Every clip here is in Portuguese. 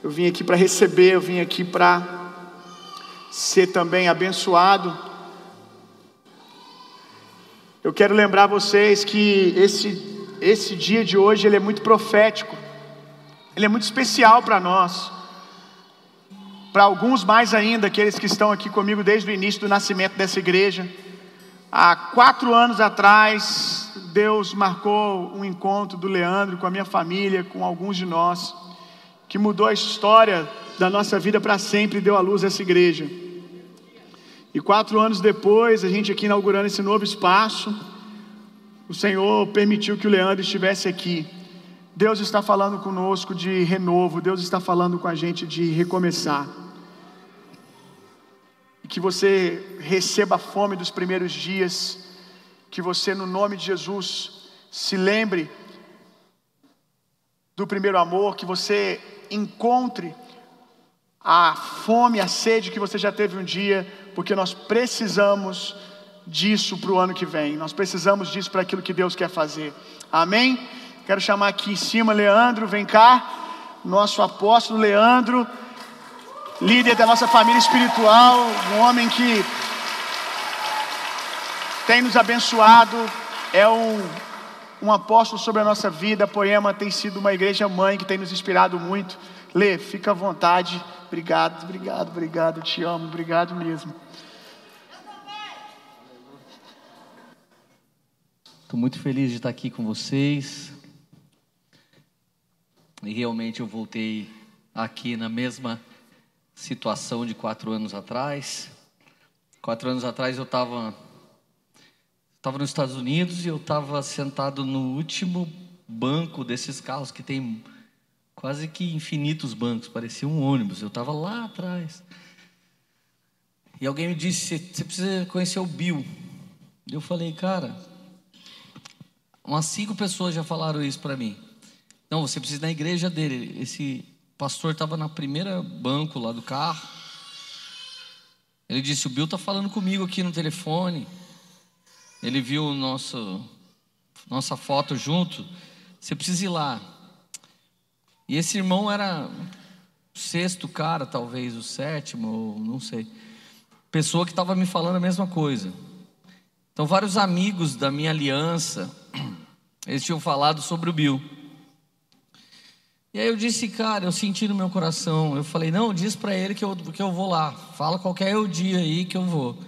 Eu vim aqui para receber, eu vim aqui para ser também abençoado. Eu quero lembrar vocês que esse, esse dia de hoje ele é muito profético, ele é muito especial para nós. Para alguns mais ainda, aqueles que estão aqui comigo desde o início do nascimento dessa igreja. Há quatro anos atrás, Deus marcou um encontro do Leandro com a minha família, com alguns de nós, que mudou a história da nossa vida para sempre deu à luz essa igreja. E quatro anos depois, a gente aqui inaugurando esse novo espaço, o Senhor permitiu que o Leandro estivesse aqui. Deus está falando conosco de renovo, Deus está falando com a gente de recomeçar que você receba a fome dos primeiros dias, que você, no nome de Jesus, se lembre do primeiro amor, que você encontre a fome, a sede que você já teve um dia, porque nós precisamos disso para o ano que vem, nós precisamos disso para aquilo que Deus quer fazer, amém? Quero chamar aqui em cima Leandro, vem cá, nosso apóstolo Leandro líder da nossa família espiritual, um homem que tem nos abençoado, é um, um apóstolo sobre a nossa vida. A Poema tem sido uma igreja mãe que tem nos inspirado muito. Lê, fica à vontade. Obrigado, obrigado, obrigado. Te amo, obrigado mesmo. Estou muito feliz de estar aqui com vocês. E realmente eu voltei aqui na mesma situação de quatro anos atrás. Quatro anos atrás eu estava estava nos Estados Unidos e eu estava sentado no último banco desses carros que tem quase que infinitos bancos, parecia um ônibus. Eu estava lá atrás. E alguém me disse: Você precisa conhecer o Bill. Eu falei, cara, umas cinco pessoas já falaram isso para mim. Não, você precisa ir na igreja dele. Esse pastor estava na primeira banco lá do carro. Ele disse: O Bill está falando comigo aqui no telefone. Ele viu nosso, nossa foto junto. Você precisa ir lá. E esse irmão era o sexto cara, talvez o sétimo, não sei. Pessoa que estava me falando a mesma coisa. Então, vários amigos da minha aliança, eles tinham falado sobre o Bill. E aí eu disse, cara, eu senti no meu coração. Eu falei, não, diz para ele que eu, que eu vou lá. Fala qualquer o dia aí que eu vou.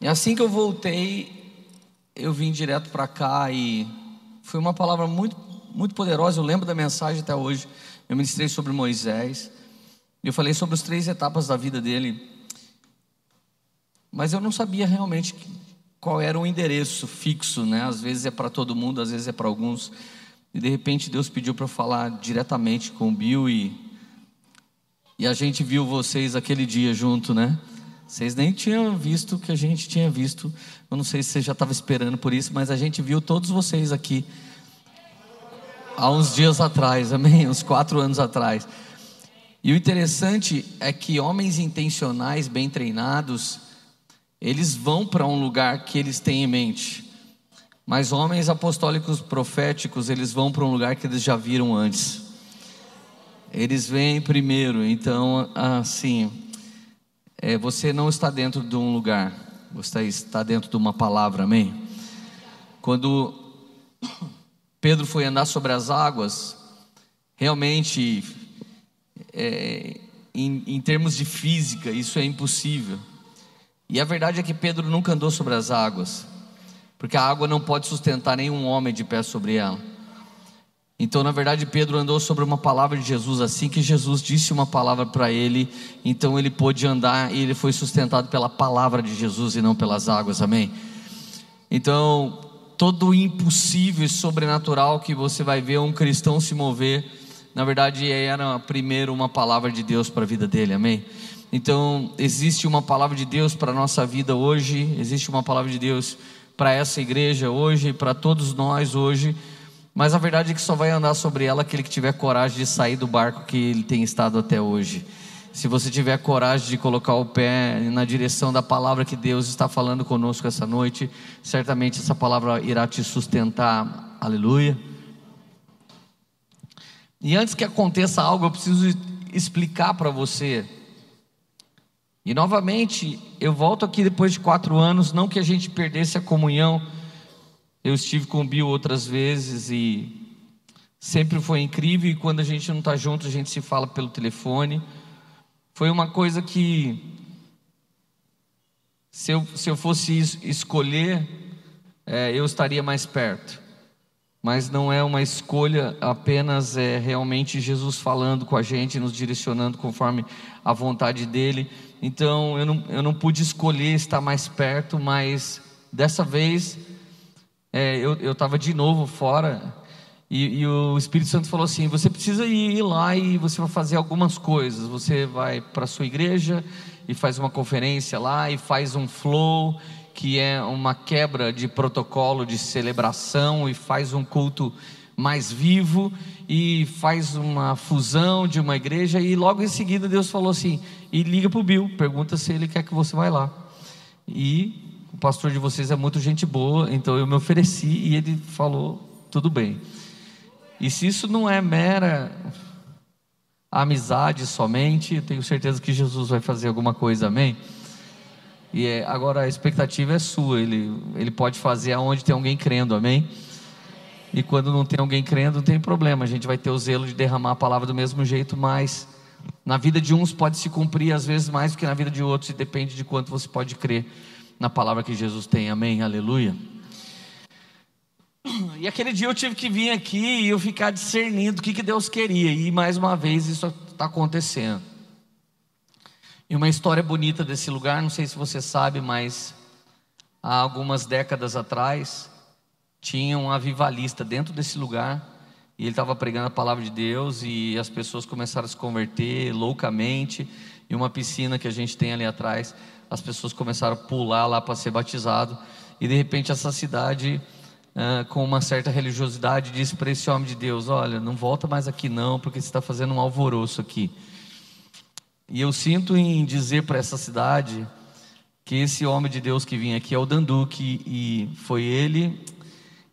E assim que eu voltei, eu vim direto para cá e foi uma palavra muito, muito poderosa. Eu lembro da mensagem até hoje. Eu ministrei sobre Moisés. Eu falei sobre as três etapas da vida dele. Mas eu não sabia realmente qual era o endereço fixo, né? Às vezes é para todo mundo, às vezes é para alguns. E de repente Deus pediu para falar diretamente com o Bill e, e a gente viu vocês aquele dia junto, né? Vocês nem tinham visto o que a gente tinha visto. Eu não sei se você já estava esperando por isso, mas a gente viu todos vocês aqui há uns dias atrás, amém? Uns quatro anos atrás. E o interessante é que homens intencionais, bem treinados, eles vão para um lugar que eles têm em mente. Mas homens apostólicos proféticos, eles vão para um lugar que eles já viram antes. Eles vêm primeiro, então, assim, é, você não está dentro de um lugar, você está dentro de uma palavra, amém? Quando Pedro foi andar sobre as águas, realmente, é, em, em termos de física, isso é impossível. E a verdade é que Pedro nunca andou sobre as águas porque a água não pode sustentar nenhum homem de pé sobre ela. Então, na verdade, Pedro andou sobre uma palavra de Jesus, assim que Jesus disse uma palavra para ele, então ele pôde andar e ele foi sustentado pela palavra de Jesus e não pelas águas, amém? Então, todo o impossível e sobrenatural que você vai ver um cristão se mover, na verdade era primeiro uma palavra de Deus para a vida dele, amém? Então, existe uma palavra de Deus para a nossa vida hoje, existe uma palavra de Deus para essa igreja hoje, para todos nós hoje, mas a verdade é que só vai andar sobre ela aquele que tiver coragem de sair do barco que ele tem estado até hoje. Se você tiver coragem de colocar o pé na direção da palavra que Deus está falando conosco essa noite, certamente essa palavra irá te sustentar. Aleluia. E antes que aconteça algo, eu preciso explicar para você. E novamente, eu volto aqui depois de quatro anos, não que a gente perdesse a comunhão. Eu estive com o Bill outras vezes e sempre foi incrível. E quando a gente não está junto, a gente se fala pelo telefone. Foi uma coisa que, se eu, se eu fosse escolher, é, eu estaria mais perto mas não é uma escolha apenas é realmente Jesus falando com a gente, nos direcionando conforme a vontade dele. Então eu não, eu não pude escolher estar mais perto, mas dessa vez é, eu estava de novo fora e, e, o Espírito Santo falou assim: você precisa ir lá e você vai fazer algumas coisas. Você vai para a sua igreja e faz uma conferência lá e faz um flow que é uma quebra de protocolo de celebração e faz um culto mais vivo e faz uma fusão de uma igreja e logo em seguida Deus falou assim: "E liga para o Bill, pergunta se ele quer que você vá lá". E o pastor de vocês é muito gente boa, então eu me ofereci e ele falou: "Tudo bem". E se isso não é mera amizade somente, tenho certeza que Jesus vai fazer alguma coisa, amém? E é, agora a expectativa é sua. Ele, ele pode fazer aonde tem alguém crendo, amém? E quando não tem alguém crendo, não tem problema. A gente vai ter o zelo de derramar a palavra do mesmo jeito, mas na vida de uns pode se cumprir às vezes mais do que na vida de outros, e depende de quanto você pode crer na palavra que Jesus tem, amém? Aleluia. E aquele dia eu tive que vir aqui e eu ficar discernindo o que, que Deus queria, e mais uma vez isso está acontecendo. E uma história bonita desse lugar, não sei se você sabe, mas há algumas décadas atrás tinha um avivalista dentro desse lugar e ele estava pregando a palavra de Deus e as pessoas começaram a se converter loucamente. E uma piscina que a gente tem ali atrás, as pessoas começaram a pular lá para ser batizado. E de repente essa cidade, com uma certa religiosidade, disse para esse homem de Deus: Olha, não volta mais aqui não, porque você está fazendo um alvoroço aqui. E eu sinto em dizer para essa cidade que esse homem de Deus que vinha aqui é o Danduque, e foi ele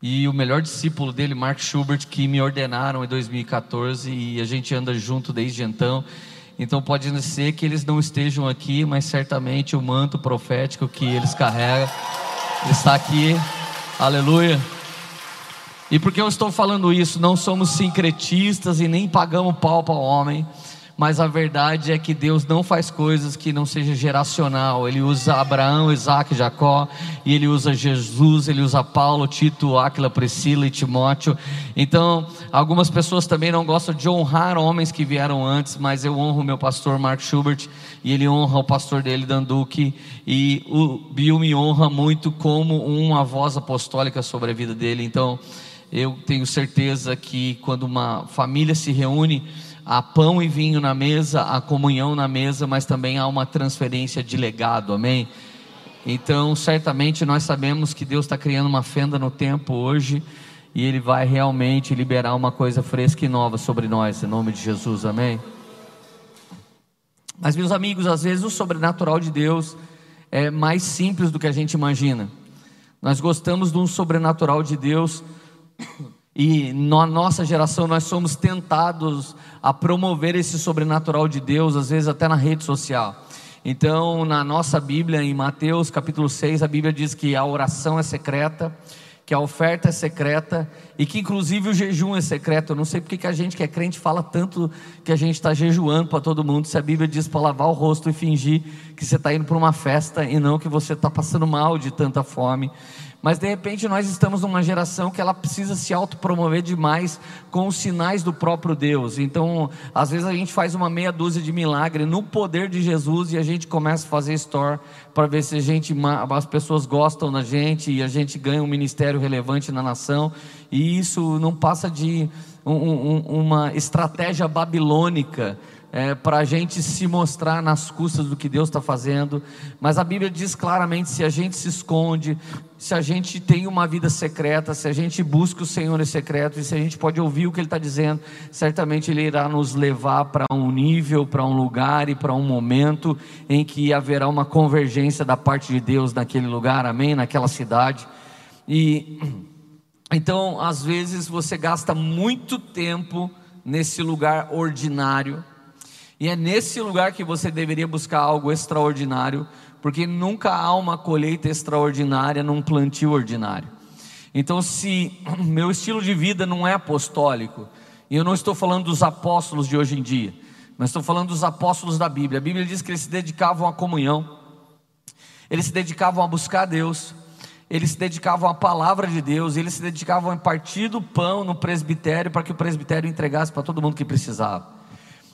e o melhor discípulo dele, Mark Schubert, que me ordenaram em 2014 e a gente anda junto desde então. Então pode ser que eles não estejam aqui, mas certamente o manto profético que eles carregam está aqui. Aleluia. E por que eu estou falando isso? Não somos sincretistas e nem pagamos pau para o homem mas a verdade é que Deus não faz coisas que não seja geracional. Ele usa Abraão, Isaac, Jacó, e ele usa Jesus, ele usa Paulo, Tito, Áquila, Priscila e Timóteo. Então, algumas pessoas também não gostam de honrar homens que vieram antes, mas eu honro meu pastor Mark Schubert e ele honra o pastor dele, Danduque, e o Bill me honra muito como uma voz apostólica sobre a vida dele. Então, eu tenho certeza que quando uma família se reúne, há pão e vinho na mesa, há comunhão na mesa, mas também há uma transferência de legado, amém? Então, certamente nós sabemos que Deus está criando uma fenda no tempo hoje e Ele vai realmente liberar uma coisa fresca e nova sobre nós, em nome de Jesus, amém? Mas, meus amigos, às vezes o sobrenatural de Deus é mais simples do que a gente imagina. Nós gostamos de um sobrenatural de Deus e na nossa geração nós somos tentados a promover esse sobrenatural de Deus, às vezes até na rede social. Então, na nossa Bíblia, em Mateus capítulo 6, a Bíblia diz que a oração é secreta, que a oferta é secreta e que inclusive o jejum é secreto. Eu não sei porque que a gente que é crente fala tanto que a gente está jejuando para todo mundo, se a Bíblia diz para lavar o rosto e fingir que você está indo para uma festa e não que você está passando mal de tanta fome. Mas de repente nós estamos numa geração que ela precisa se autopromover demais com os sinais do próprio Deus. Então, às vezes a gente faz uma meia dúzia de milagre no poder de Jesus e a gente começa a fazer store para ver se gente, as pessoas gostam da gente e a gente ganha um ministério relevante na nação. E isso não passa de um, um, uma estratégia babilônica é, para a gente se mostrar nas custas do que Deus está fazendo, mas a Bíblia diz claramente: se a gente se esconde, se a gente tem uma vida secreta, se a gente busca o Senhor em secreto, e se a gente pode ouvir o que Ele está dizendo, certamente Ele irá nos levar para um nível, para um lugar e para um momento em que haverá uma convergência da parte de Deus naquele lugar, amém? Naquela cidade. E então, às vezes, você gasta muito tempo nesse lugar ordinário E é nesse lugar que você deveria buscar algo extraordinário, porque nunca há uma colheita extraordinária num plantio ordinário. Então, se meu estilo de vida não é apostólico, e eu não estou falando dos apóstolos de hoje em dia, mas estou falando dos apóstolos da Bíblia. A Bíblia diz que eles se dedicavam à comunhão, eles se dedicavam a buscar Deus, eles se dedicavam à palavra de Deus, eles se dedicavam a partir do pão no presbitério para que o presbitério entregasse para todo mundo que precisava.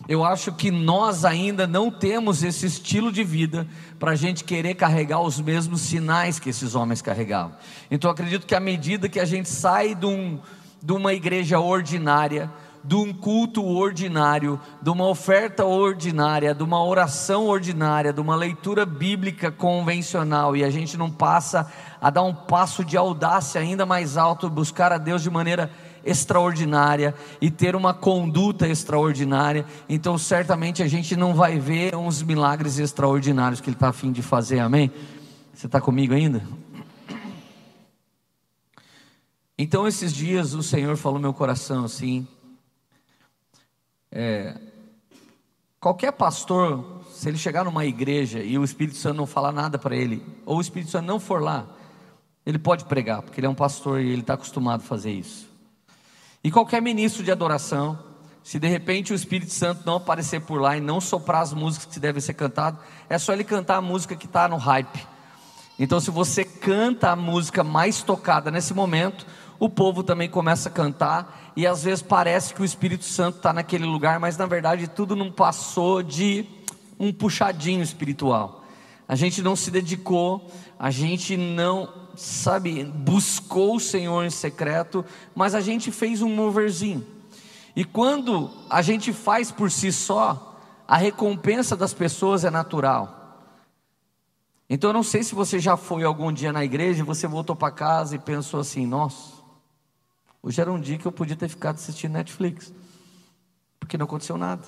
Eu acho que nós ainda não temos esse estilo de vida para a gente querer carregar os mesmos sinais que esses homens carregavam. Então acredito que à medida que a gente sai de, um, de uma igreja ordinária, de um culto ordinário, de uma oferta ordinária, de uma oração ordinária, de uma leitura bíblica convencional, e a gente não passa a dar um passo de audácia ainda mais alto, buscar a Deus de maneira extraordinária e ter uma conduta extraordinária, então certamente a gente não vai ver uns milagres extraordinários que Ele está afim de fazer, amém? Você está comigo ainda? Então, esses dias o Senhor falou meu coração assim. É, qualquer pastor, se ele chegar numa igreja e o Espírito Santo não falar nada para ele, ou o Espírito Santo não for lá, ele pode pregar, porque ele é um pastor e ele está acostumado a fazer isso. E qualquer ministro de adoração, se de repente o Espírito Santo não aparecer por lá e não soprar as músicas que devem ser cantadas, é só ele cantar a música que está no hype. Então, se você canta a música mais tocada nesse momento, o povo também começa a cantar, e às vezes parece que o Espírito Santo está naquele lugar, mas na verdade tudo não passou de um puxadinho espiritual. A gente não se dedicou, a gente não sabe, buscou o Senhor em secreto, mas a gente fez um moverzinho. E quando a gente faz por si só, a recompensa das pessoas é natural. Então eu não sei se você já foi algum dia na igreja e você voltou para casa e pensou assim: nossa, hoje era um dia que eu podia ter ficado assistindo Netflix, porque não aconteceu nada.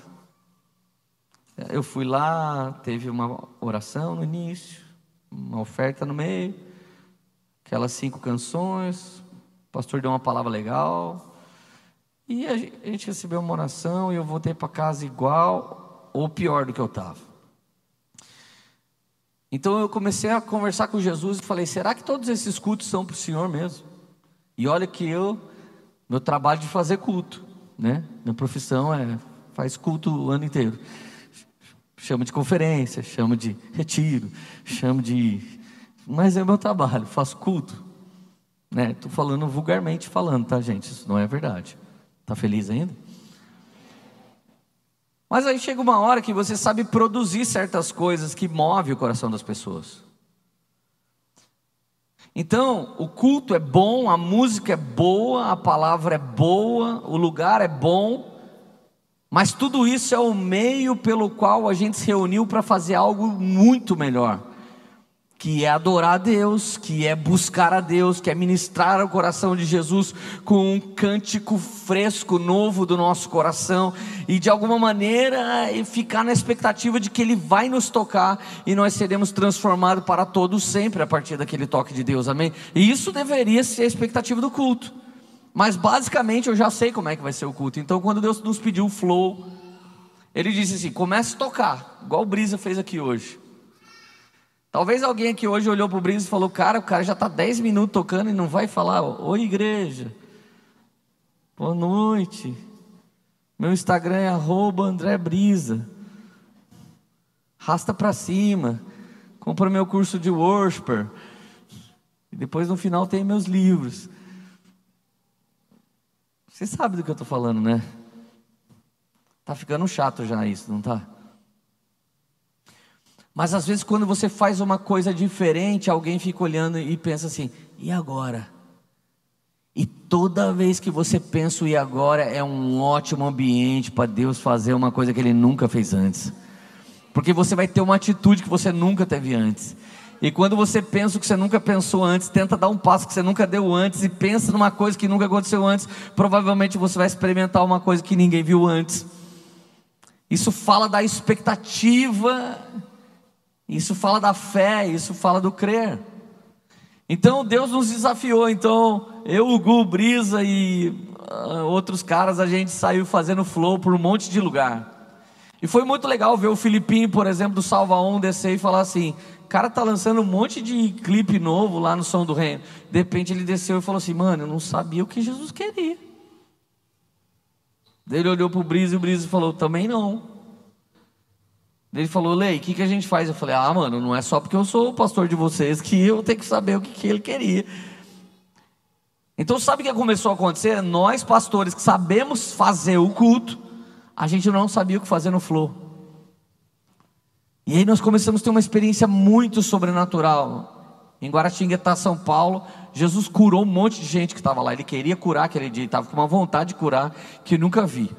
Eu fui lá, teve uma oração no início, uma oferta no meio, aquelas cinco canções, o pastor deu uma palavra legal, e a gente recebeu uma oração e eu voltei para casa igual ou pior do que eu estava. Então eu comecei a conversar com Jesus e falei: será que todos esses cultos são para o Senhor mesmo? E olha que eu, meu trabalho de fazer culto, né? Minha profissão é faz culto o ano inteiro. Chama de conferência, chama de retiro, chama de mas é meu trabalho, faço culto. Né? Estou falando vulgarmente falando, tá, gente? Isso não é verdade. Tá feliz ainda? Mas aí chega uma hora que você sabe produzir certas coisas que movem o coração das pessoas. Então, o culto é bom, a música é boa, a palavra é boa, o lugar é bom, mas tudo isso é o meio pelo qual a gente se reuniu para fazer algo muito melhor que é adorar a Deus, que é buscar a Deus, que é ministrar o coração de Jesus com um cântico fresco, novo do nosso coração, e de alguma maneira ficar na expectativa de que Ele vai nos tocar e nós seremos transformados para todos sempre a partir daquele toque de Deus, amém? E isso deveria ser a expectativa do culto, mas basicamente eu já sei como é que vai ser o culto, então quando Deus nos pediu o flow, Ele disse assim: comece a tocar, igual o Brisa fez aqui hoje. Talvez alguém aqui hoje olhou para o Brisa e falou: Cara, o cara já está 10 minutos tocando e não vai falar: Oi, igreja. Boa noite. Meu Instagram é André Brisa. Rasta para cima. Compra meu curso de worshiper. E depois no final tem meus livros. Você sabe do que eu estou falando, né? Tá ficando chato já isso, não tá? Mas às vezes, quando você faz uma coisa diferente, alguém fica olhando e pensa assim: e agora? E toda vez que você pensa o e agora, é um ótimo ambiente para Deus fazer uma coisa que Ele nunca fez antes. Porque você vai ter uma atitude que você nunca teve antes. E quando você pensa o que você nunca pensou antes, tenta dar um passo que você nunca deu antes e pensa numa coisa que nunca aconteceu antes, provavelmente você vai experimentar uma coisa que ninguém viu antes. Isso fala da expectativa isso fala da fé, isso fala do crer. Então Deus nos desafiou. Então eu, o Gu, Brisa e uh, outros caras, a gente saiu fazendo flow por um monte de lugar. E foi muito legal ver o Filipinho, por exemplo, do Salva On descer e falar assim: cara tá lançando um monte de clipe novo lá no Som do Reino. De repente ele desceu e falou assim: mano, eu não sabia o que Jesus queria. Daí ele olhou para o Brisa e o Brisa falou: também não. Ele falou: Lei, o que, que a gente faz? Eu falei: ah, mano, não é só porque eu sou o pastor de vocês que eu tenho que saber o que, que ele queria. Então, sabe o que começou a acontecer? Nós, pastores, que sabemos fazer o culto, a gente não sabia o que fazer no flow. E aí nós começamos a ter uma experiência muito sobrenatural. Em Guaratinguetá, São Paulo, Jesus curou um monte de gente que estava lá. Ele queria curar aquele dia, estava com uma vontade de curar que nunca vi.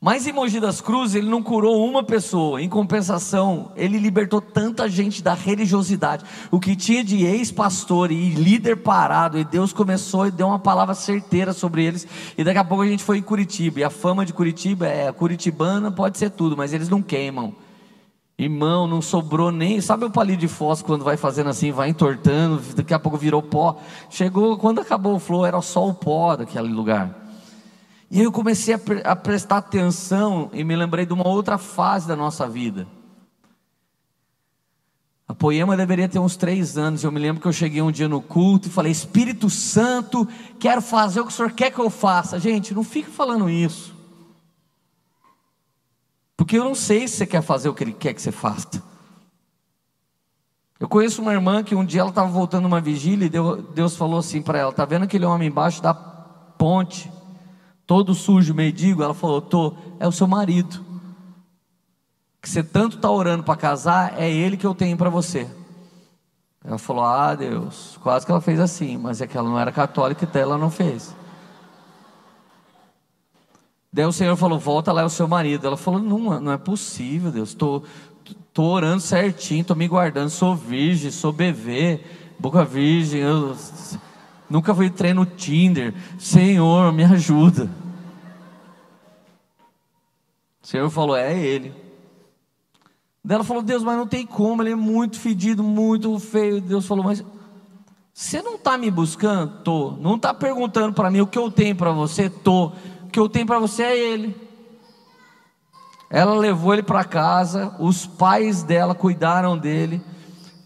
Mas em Mogi das Cruzes ele não curou uma pessoa, em compensação, ele libertou tanta gente da religiosidade. O que tinha de ex-pastor e líder parado, e Deus começou e deu uma palavra certeira sobre eles. E daqui a pouco a gente foi em Curitiba, e a fama de Curitiba é: curitibana pode ser tudo, mas eles não queimam. Irmão, não sobrou nem. Sabe o palito de fósforo quando vai fazendo assim, vai entortando, daqui a pouco virou pó. Chegou, quando acabou o flow, era só o pó daquele lugar. E aí eu comecei a, a prestar atenção e me lembrei de uma outra fase da nossa vida. A poema deveria ter uns três anos. Eu me lembro que eu cheguei um dia no culto e falei: Espírito Santo, quero fazer o que o Senhor quer que eu faça. Gente, não fique falando isso. Porque eu não sei se você quer fazer o que Ele quer que você faça. Eu conheço uma irmã que um dia ela estava voltando uma vigília e Deus falou assim para ela: Está vendo aquele homem embaixo da ponte? Todo sujo, mendigo, ela falou: tô, é o seu marido. Que você tanto está orando para casar, é ele que eu tenho para você. Ela falou: Ah, Deus, quase que ela fez assim, mas é que ela não era católica, então ela não fez. Daí o Senhor falou: Volta lá, é o seu marido. Ela falou: Não, não é possível, Deus, estou tô, tô orando certinho, estou me guardando, sou virgem, sou bebê, boca virgem, eu Nunca fui treino Tinder. Senhor, me ajuda. O Senhor falou: É ele. Daí ela falou: Deus, mas não tem como, ele é muito fedido, muito feio. Deus falou: Mas você não está me buscando? Tô. Não está perguntando para mim o que eu tenho para você? Tô. O que eu tenho para você é ele. Ela levou ele para casa, os pais dela cuidaram dele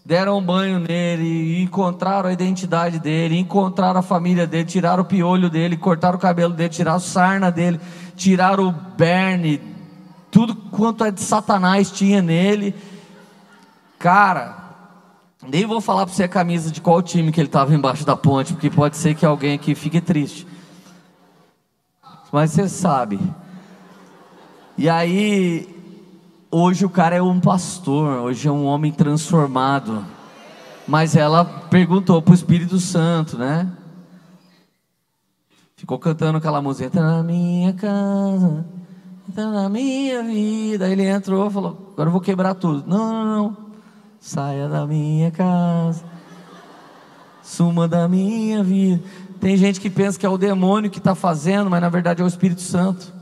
deram um banho nele, encontraram a identidade dele, encontraram a família dele, tiraram o piolho dele, cortaram o cabelo dele, tiraram a sarna dele, tiraram o berne, tudo quanto é de Satanás tinha nele. Cara, nem vou falar para você a camisa de qual time que ele estava embaixo da ponte, porque pode ser que alguém aqui fique triste. Mas você sabe. E aí Hoje o cara é um pastor, hoje é um homem transformado. Mas ela perguntou para o Espírito Santo, né? Ficou cantando aquela música, entra na minha casa, entra na minha vida. Ele entrou e falou: Agora eu vou quebrar tudo. Não, não, não. Saia da minha casa, suma da minha vida. Tem gente que pensa que é o demônio que está fazendo, mas na verdade é o Espírito Santo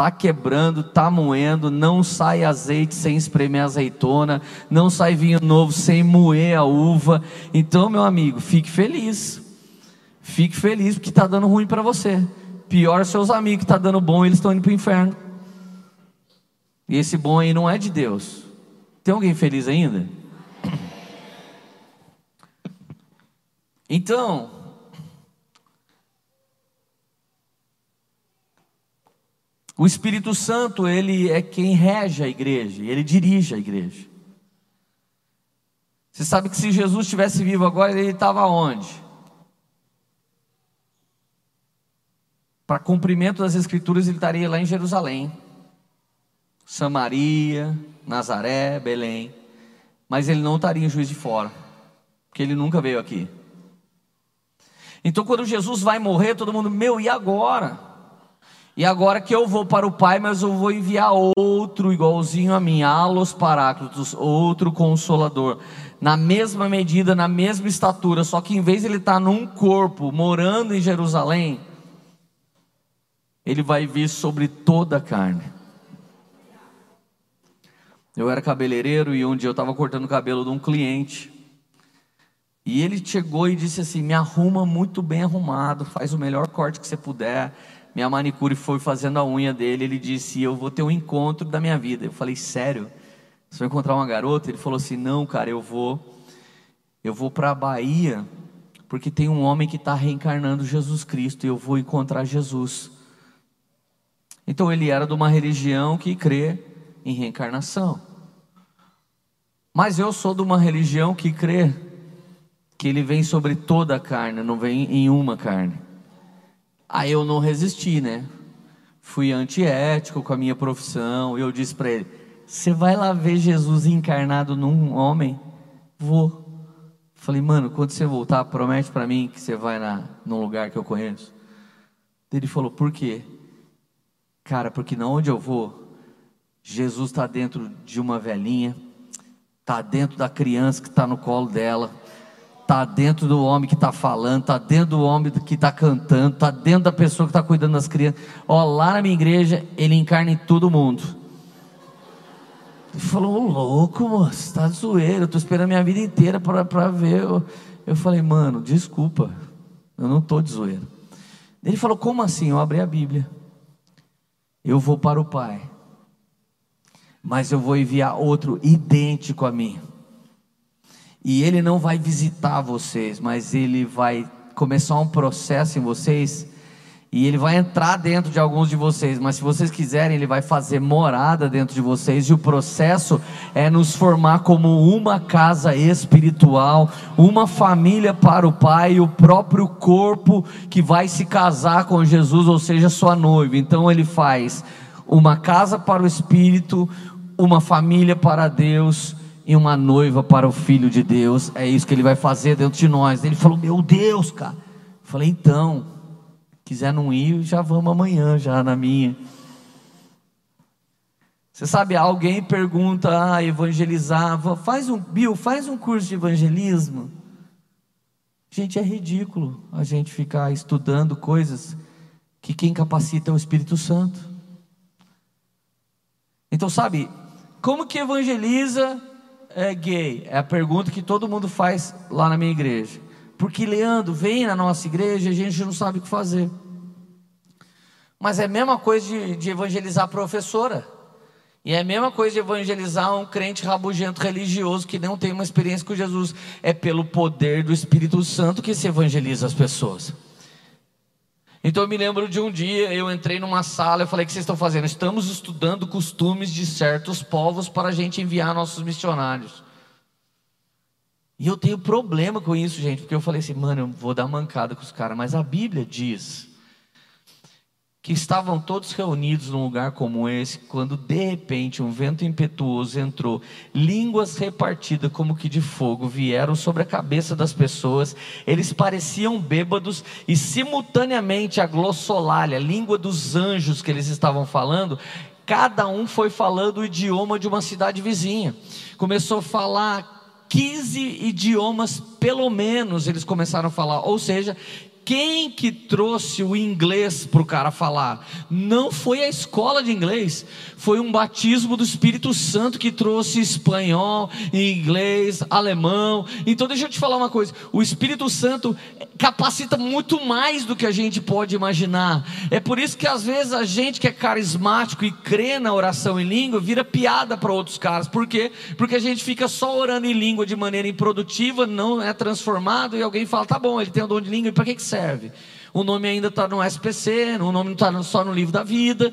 está quebrando, está moendo, não sai azeite sem espremer azeitona, não sai vinho novo sem moer a uva. Então, meu amigo, fique feliz. Fique feliz porque está dando ruim para você. Pior seus amigos que está dando bom, eles estão indo para o inferno. E esse bom aí não é de Deus. Tem alguém feliz ainda? Então, O Espírito Santo, ele é quem rege a igreja, ele dirige a igreja. Você sabe que se Jesus estivesse vivo agora, ele estava onde? Para cumprimento das Escrituras, ele estaria lá em Jerusalém, Samaria, Nazaré, Belém. Mas ele não estaria em Juiz de Fora, porque ele nunca veio aqui. Então, quando Jesus vai morrer, todo mundo, meu, e agora? E agora que eu vou para o Pai, mas eu vou enviar outro igualzinho a mim, Alos Paráclitos, outro consolador, na mesma medida, na mesma estatura, só que em vez de ele estar num corpo, morando em Jerusalém, ele vai vir sobre toda a carne. Eu era cabeleireiro e um dia eu estava cortando o cabelo de um cliente. E ele chegou e disse assim: Me arruma muito bem arrumado, faz o melhor corte que você puder minha manicure foi fazendo a unha dele, ele disse: Eu vou ter um encontro da minha vida. Eu falei: Sério? Você vai encontrar uma garota? Ele falou assim: Não, cara, eu vou. Eu vou para a Bahia, porque tem um homem que está reencarnando Jesus Cristo e eu vou encontrar Jesus. Então ele era de uma religião que crê em reencarnação. Mas eu sou de uma religião que crê que ele vem sobre toda a carne, não vem em uma carne. Aí eu não resisti, né? Fui antiético com a minha profissão. E eu disse para ele: Você vai lá ver Jesus encarnado num homem? Vou. Falei, mano, quando você voltar, promete para mim que você vai na, num lugar que eu conheço. Ele falou: Por quê? Cara, porque na onde eu vou, Jesus está dentro de uma velhinha, está dentro da criança que está no colo dela está dentro do homem que está falando, está dentro do homem que está cantando, está dentro da pessoa que está cuidando das crianças. Ó, lá na minha igreja, ele encarna em todo mundo. Ele falou, louco, moço, tá de zoeira, eu estou esperando minha vida inteira para ver. Eu, eu falei, mano, desculpa, eu não estou de zoeira. Ele falou, como assim? Eu abri a Bíblia. Eu vou para o Pai, mas eu vou enviar outro idêntico a mim e ele não vai visitar vocês, mas ele vai começar um processo em vocês. E ele vai entrar dentro de alguns de vocês, mas se vocês quiserem, ele vai fazer morada dentro de vocês. E o processo é nos formar como uma casa espiritual, uma família para o Pai, o próprio corpo que vai se casar com Jesus, ou seja, sua noiva. Então ele faz uma casa para o Espírito, uma família para Deus e uma noiva para o Filho de Deus. É isso que ele vai fazer dentro de nós. Ele falou: Meu Deus, cara. Eu falei: Então, quiser não ir, já vamos amanhã, já na minha. Você sabe, alguém pergunta, ah, evangelizar, faz um, Bill, faz um curso de evangelismo. Gente, é ridículo a gente ficar estudando coisas que quem capacita é o Espírito Santo. Então, sabe, como que evangeliza é gay? É a pergunta que todo mundo faz lá na minha igreja. Porque Leandro vem na nossa igreja e a gente não sabe o que fazer. Mas é a mesma coisa de, de evangelizar a professora. E é a mesma coisa de evangelizar um crente rabugento religioso que não tem uma experiência com Jesus. É pelo poder do Espírito Santo que se evangeliza as pessoas. Então eu me lembro de um dia, eu entrei numa sala, eu falei: O que vocês estão fazendo? Estamos estudando costumes de certos povos para a gente enviar nossos missionários. E eu tenho problema com isso, gente, porque eu falei assim, mano, eu vou dar mancada com os caras, mas a Bíblia diz que estavam todos reunidos num lugar como esse, quando de repente um vento impetuoso entrou, línguas repartidas como que de fogo vieram sobre a cabeça das pessoas, eles pareciam bêbados e simultaneamente a glossolalia, a língua dos anjos que eles estavam falando, cada um foi falando o idioma de uma cidade vizinha, começou a falar 15 idiomas, pelo menos, eles começaram a falar, ou seja, quem que trouxe o inglês para o cara falar? Não foi a escola de inglês, foi um batismo do Espírito Santo que trouxe espanhol, inglês, alemão. Então deixa eu te falar uma coisa: o Espírito Santo capacita muito mais do que a gente pode imaginar. É por isso que às vezes a gente que é carismático e crê na oração em língua vira piada para outros caras. Por quê? Porque a gente fica só orando em língua de maneira improdutiva, não é transformado e alguém fala: tá bom, ele tem o dom de língua, e para que, que serve? Serve. O nome ainda está no SPC, o nome não está só no livro da vida.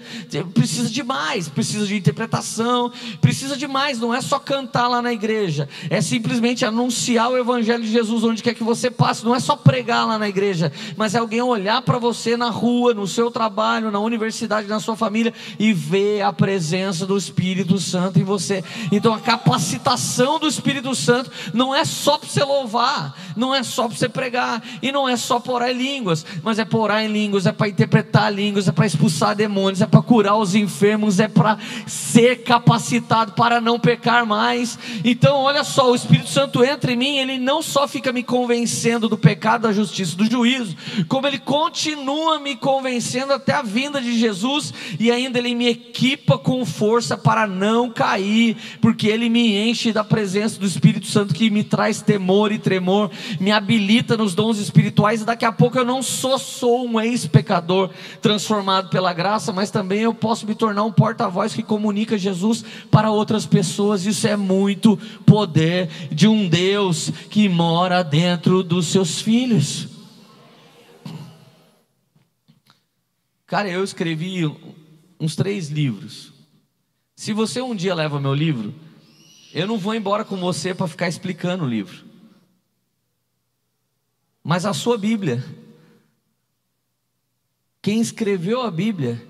Precisa de mais, precisa de interpretação, precisa de mais. Não é só cantar lá na igreja, é simplesmente anunciar o Evangelho de Jesus onde quer que você passe. Não é só pregar lá na igreja, mas é alguém olhar para você na rua, no seu trabalho, na universidade, na sua família e ver a presença do Espírito Santo em você. Então a capacitação do Espírito Santo não é só para você louvar, não é só para você pregar e não é só por aí línguas mas é para orar em línguas, é para interpretar línguas, é para expulsar demônios, é para curar os enfermos, é para ser capacitado para não pecar mais. Então, olha só, o Espírito Santo entra em mim, ele não só fica me convencendo do pecado, da justiça, do juízo, como ele continua me convencendo até a vinda de Jesus e ainda ele me equipa com força para não cair, porque ele me enche da presença do Espírito Santo que me traz temor e tremor, me habilita nos dons espirituais e daqui a pouco eu não sou só sou um ex-pecador transformado pela graça, mas também eu posso me tornar um porta-voz que comunica Jesus para outras pessoas. Isso é muito poder de um Deus que mora dentro dos seus filhos. Cara, eu escrevi uns três livros. Se você um dia leva meu livro, eu não vou embora com você para ficar explicando o livro. Mas a sua Bíblia, quem escreveu a Bíblia,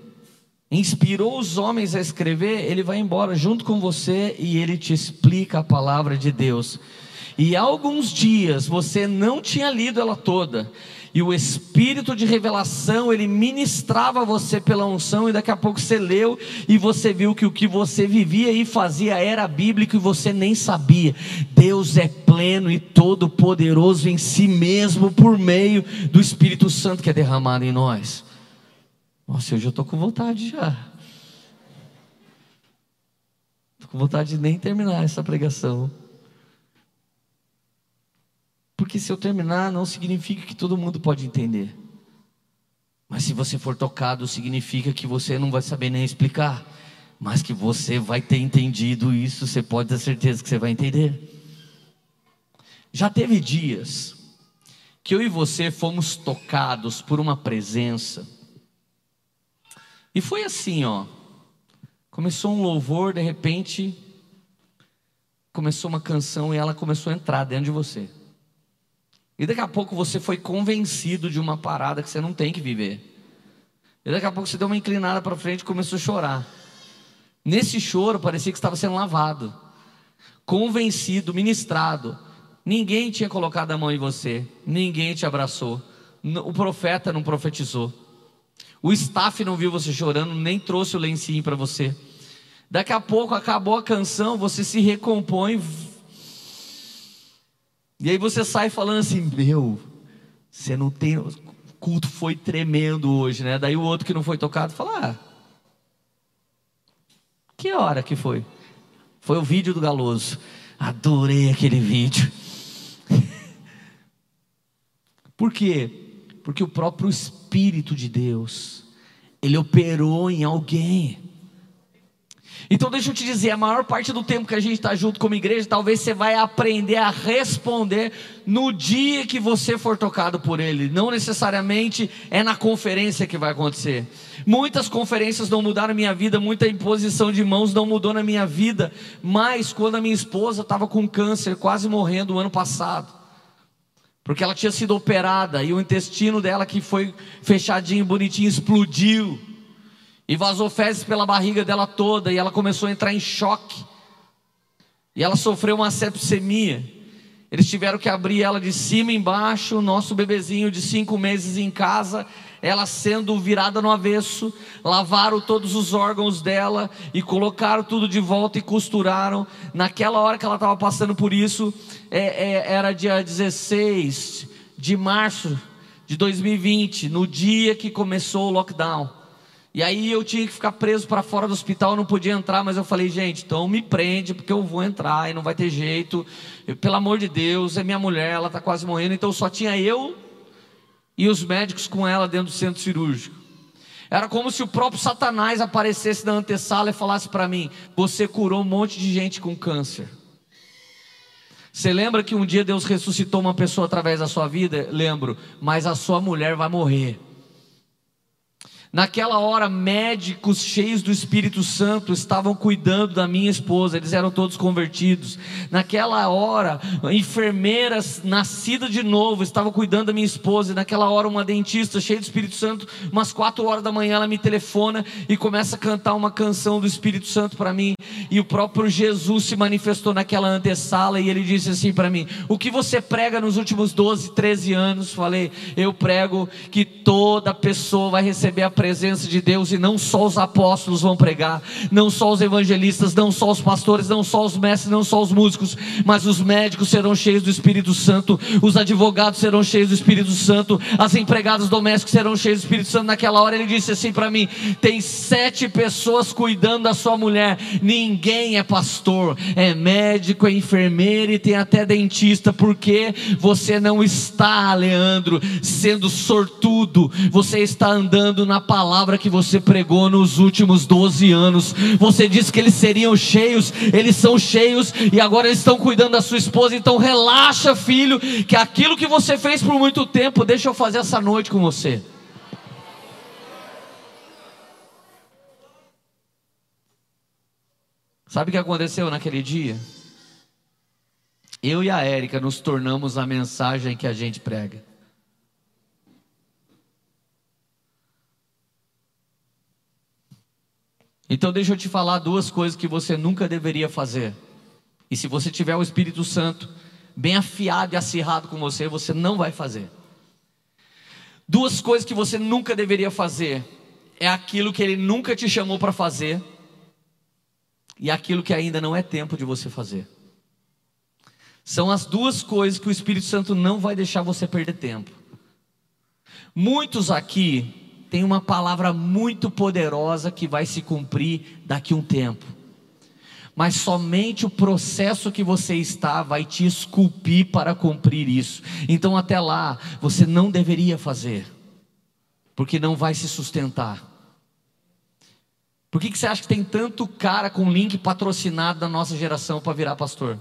inspirou os homens a escrever, ele vai embora junto com você e ele te explica a palavra de Deus. E há alguns dias você não tinha lido ela toda, e o espírito de revelação, ele ministrava você pela unção, e daqui a pouco você leu e você viu que o que você vivia e fazia era bíblico e você nem sabia. Deus é pleno e todo-poderoso em si mesmo por meio do Espírito Santo que é derramado em nós. Nossa, hoje eu estou com vontade já. Estou com vontade de nem terminar essa pregação. Porque se eu terminar, não significa que todo mundo pode entender. Mas se você for tocado, significa que você não vai saber nem explicar. Mas que você vai ter entendido isso, você pode ter certeza que você vai entender. Já teve dias que eu e você fomos tocados por uma presença. E foi assim, ó. Começou um louvor, de repente, começou uma canção e ela começou a entrar dentro de você. E daqui a pouco você foi convencido de uma parada que você não tem que viver. E daqui a pouco você deu uma inclinada para frente e começou a chorar. Nesse choro parecia que estava sendo lavado, convencido, ministrado. Ninguém tinha colocado a mão em você, ninguém te abraçou. O profeta não profetizou. O staff não viu você chorando, nem trouxe o lencinho para você. Daqui a pouco acabou a canção, você se recompõe, e aí você sai falando assim, meu, você não tem. O culto foi tremendo hoje, né? Daí o outro que não foi tocado fala, ah, que hora que foi? Foi o vídeo do Galoso. Adorei aquele vídeo. Por quê? Porque o próprio Espírito de Deus, ele operou em alguém. Então deixa eu te dizer, a maior parte do tempo que a gente está junto como igreja, talvez você vai aprender a responder no dia que você for tocado por Ele. Não necessariamente é na conferência que vai acontecer. Muitas conferências não mudaram a minha vida, muita imposição de mãos não mudou na minha vida. Mas quando a minha esposa estava com câncer, quase morrendo o ano passado, porque ela tinha sido operada e o intestino dela que foi fechadinho, bonitinho, explodiu. E vazou fezes pela barriga dela toda, e ela começou a entrar em choque. E ela sofreu uma sepsemia. Eles tiveram que abrir ela de cima embaixo, nosso bebezinho de cinco meses em casa, ela sendo virada no avesso, lavaram todos os órgãos dela e colocaram tudo de volta e costuraram. Naquela hora que ela estava passando por isso, é, é, era dia 16 de março de 2020, no dia que começou o lockdown. E aí eu tinha que ficar preso para fora do hospital, não podia entrar, mas eu falei, gente, então me prende, porque eu vou entrar e não vai ter jeito. Eu, pelo amor de Deus, é minha mulher, ela está quase morrendo, então só tinha eu e os médicos com ela dentro do centro cirúrgico. Era como se o próprio Satanás aparecesse na antessala e falasse para mim: Você curou um monte de gente com câncer. Você lembra que um dia Deus ressuscitou uma pessoa através da sua vida? Lembro, mas a sua mulher vai morrer. Naquela hora, médicos cheios do Espírito Santo estavam cuidando da minha esposa, eles eram todos convertidos. Naquela hora, enfermeiras nascidas de novo estavam cuidando da minha esposa. E naquela hora, uma dentista cheia do Espírito Santo, umas quatro horas da manhã, ela me telefona e começa a cantar uma canção do Espírito Santo para mim. E o próprio Jesus se manifestou naquela antessala e ele disse assim para mim: O que você prega nos últimos 12, 13 anos? Falei: Eu prego que toda pessoa vai receber a presença de Deus e não só os apóstolos vão pregar, não só os evangelistas, não só os pastores, não só os mestres, não só os músicos, mas os médicos serão cheios do Espírito Santo, os advogados serão cheios do Espírito Santo, as empregadas domésticas serão cheios do Espírito Santo. Naquela hora ele disse assim para mim: tem sete pessoas cuidando da sua mulher, ninguém é pastor, é médico, é enfermeiro e tem até dentista, porque você não está, Leandro, sendo sortudo, você está andando na palavra que você pregou nos últimos 12 anos. Você disse que eles seriam cheios, eles são cheios e agora eles estão cuidando da sua esposa. Então relaxa, filho, que aquilo que você fez por muito tempo, deixa eu fazer essa noite com você. Sabe o que aconteceu naquele dia? Eu e a Érica nos tornamos a mensagem que a gente prega. Então deixa eu te falar duas coisas que você nunca deveria fazer. E se você tiver o Espírito Santo bem afiado e acirrado com você, você não vai fazer. Duas coisas que você nunca deveria fazer é aquilo que ele nunca te chamou para fazer e aquilo que ainda não é tempo de você fazer. São as duas coisas que o Espírito Santo não vai deixar você perder tempo. Muitos aqui têm uma palavra muito poderosa que vai se cumprir daqui a um tempo. Mas somente o processo que você está vai te esculpir para cumprir isso. Então, até lá, você não deveria fazer, porque não vai se sustentar. Por que, que você acha que tem tanto cara com link patrocinado da nossa geração para virar pastor?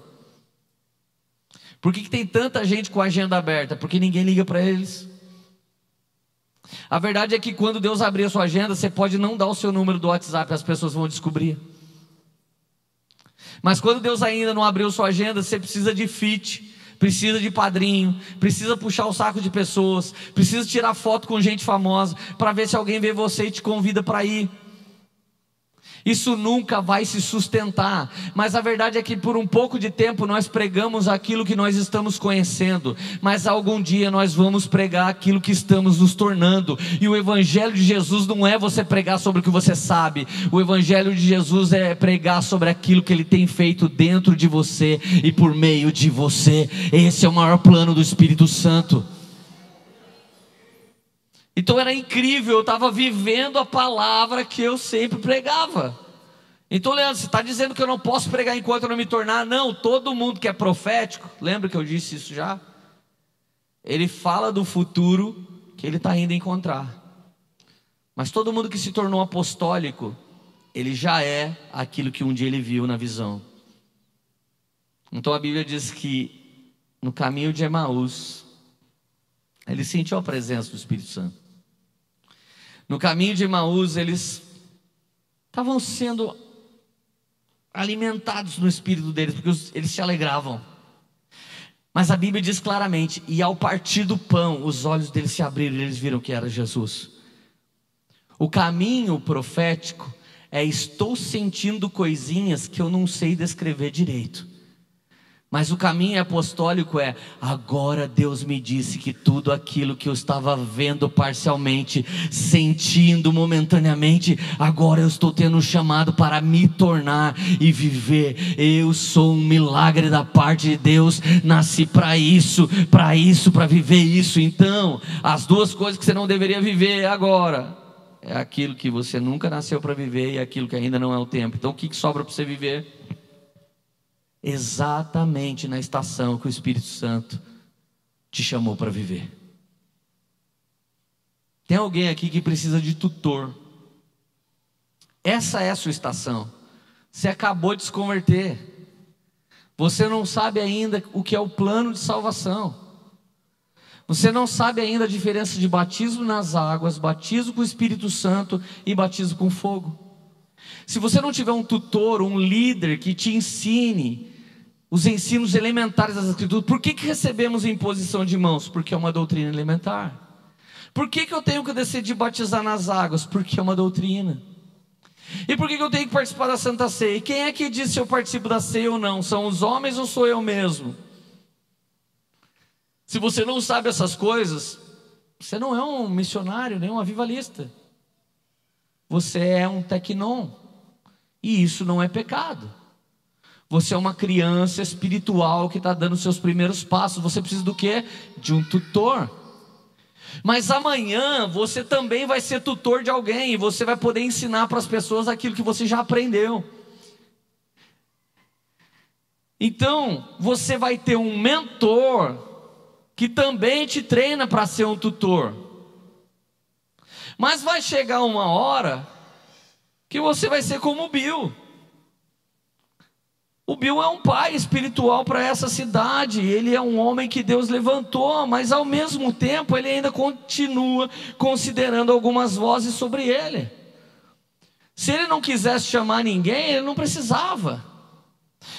Por que, que tem tanta gente com agenda aberta? Porque ninguém liga para eles. A verdade é que quando Deus abrir a sua agenda, você pode não dar o seu número do WhatsApp, as pessoas vão descobrir. Mas quando Deus ainda não abriu sua agenda, você precisa de fit, precisa de padrinho, precisa puxar o saco de pessoas, precisa tirar foto com gente famosa para ver se alguém vê você e te convida para ir. Isso nunca vai se sustentar. Mas a verdade é que por um pouco de tempo nós pregamos aquilo que nós estamos conhecendo, mas algum dia nós vamos pregar aquilo que estamos nos tornando. E o evangelho de Jesus não é você pregar sobre o que você sabe. O evangelho de Jesus é pregar sobre aquilo que ele tem feito dentro de você e por meio de você. Esse é o maior plano do Espírito Santo. Então era incrível, eu estava vivendo a palavra que eu sempre pregava. Então, Leandro, você está dizendo que eu não posso pregar enquanto eu não me tornar? Não, todo mundo que é profético, lembra que eu disse isso já? Ele fala do futuro que ele está indo encontrar. Mas todo mundo que se tornou apostólico, ele já é aquilo que um dia ele viu na visão. Então a Bíblia diz que no caminho de Emaús, ele sentiu a presença do Espírito Santo. No caminho de Emaús, eles estavam sendo alimentados no espírito deles, porque eles se alegravam. Mas a Bíblia diz claramente: e ao partir do pão, os olhos deles se abriram e eles viram que era Jesus. O caminho profético é: estou sentindo coisinhas que eu não sei descrever direito. Mas o caminho apostólico é: agora Deus me disse que tudo aquilo que eu estava vendo parcialmente, sentindo momentaneamente, agora eu estou tendo um chamado para me tornar e viver. Eu sou um milagre da parte de Deus, nasci para isso, para isso, para viver isso. Então, as duas coisas que você não deveria viver agora é aquilo que você nunca nasceu para viver e aquilo que ainda não é o tempo. Então, o que sobra para você viver? Exatamente na estação que o Espírito Santo te chamou para viver. Tem alguém aqui que precisa de tutor. Essa é a sua estação. Você acabou de se converter. Você não sabe ainda o que é o plano de salvação. Você não sabe ainda a diferença de batismo nas águas, batismo com o Espírito Santo e batismo com fogo. Se você não tiver um tutor, um líder que te ensine os ensinos elementares das Escrituras, por que, que recebemos imposição de mãos? Porque é uma doutrina elementar. Por que, que eu tenho que decidir batizar nas águas? Porque é uma doutrina. E por que, que eu tenho que participar da Santa Ceia? E quem é que diz se eu participo da ceia ou não? São os homens ou sou eu mesmo? Se você não sabe essas coisas, você não é um missionário, nem um avivalista. você é um tecnon. E isso não é pecado. Você é uma criança espiritual que está dando seus primeiros passos. Você precisa do quê? De um tutor. Mas amanhã você também vai ser tutor de alguém e você vai poder ensinar para as pessoas aquilo que você já aprendeu. Então, você vai ter um mentor que também te treina para ser um tutor. Mas vai chegar uma hora que você vai ser como o Bill. O Bill é um pai espiritual para essa cidade, ele é um homem que Deus levantou, mas ao mesmo tempo ele ainda continua considerando algumas vozes sobre ele. Se ele não quisesse chamar ninguém, ele não precisava.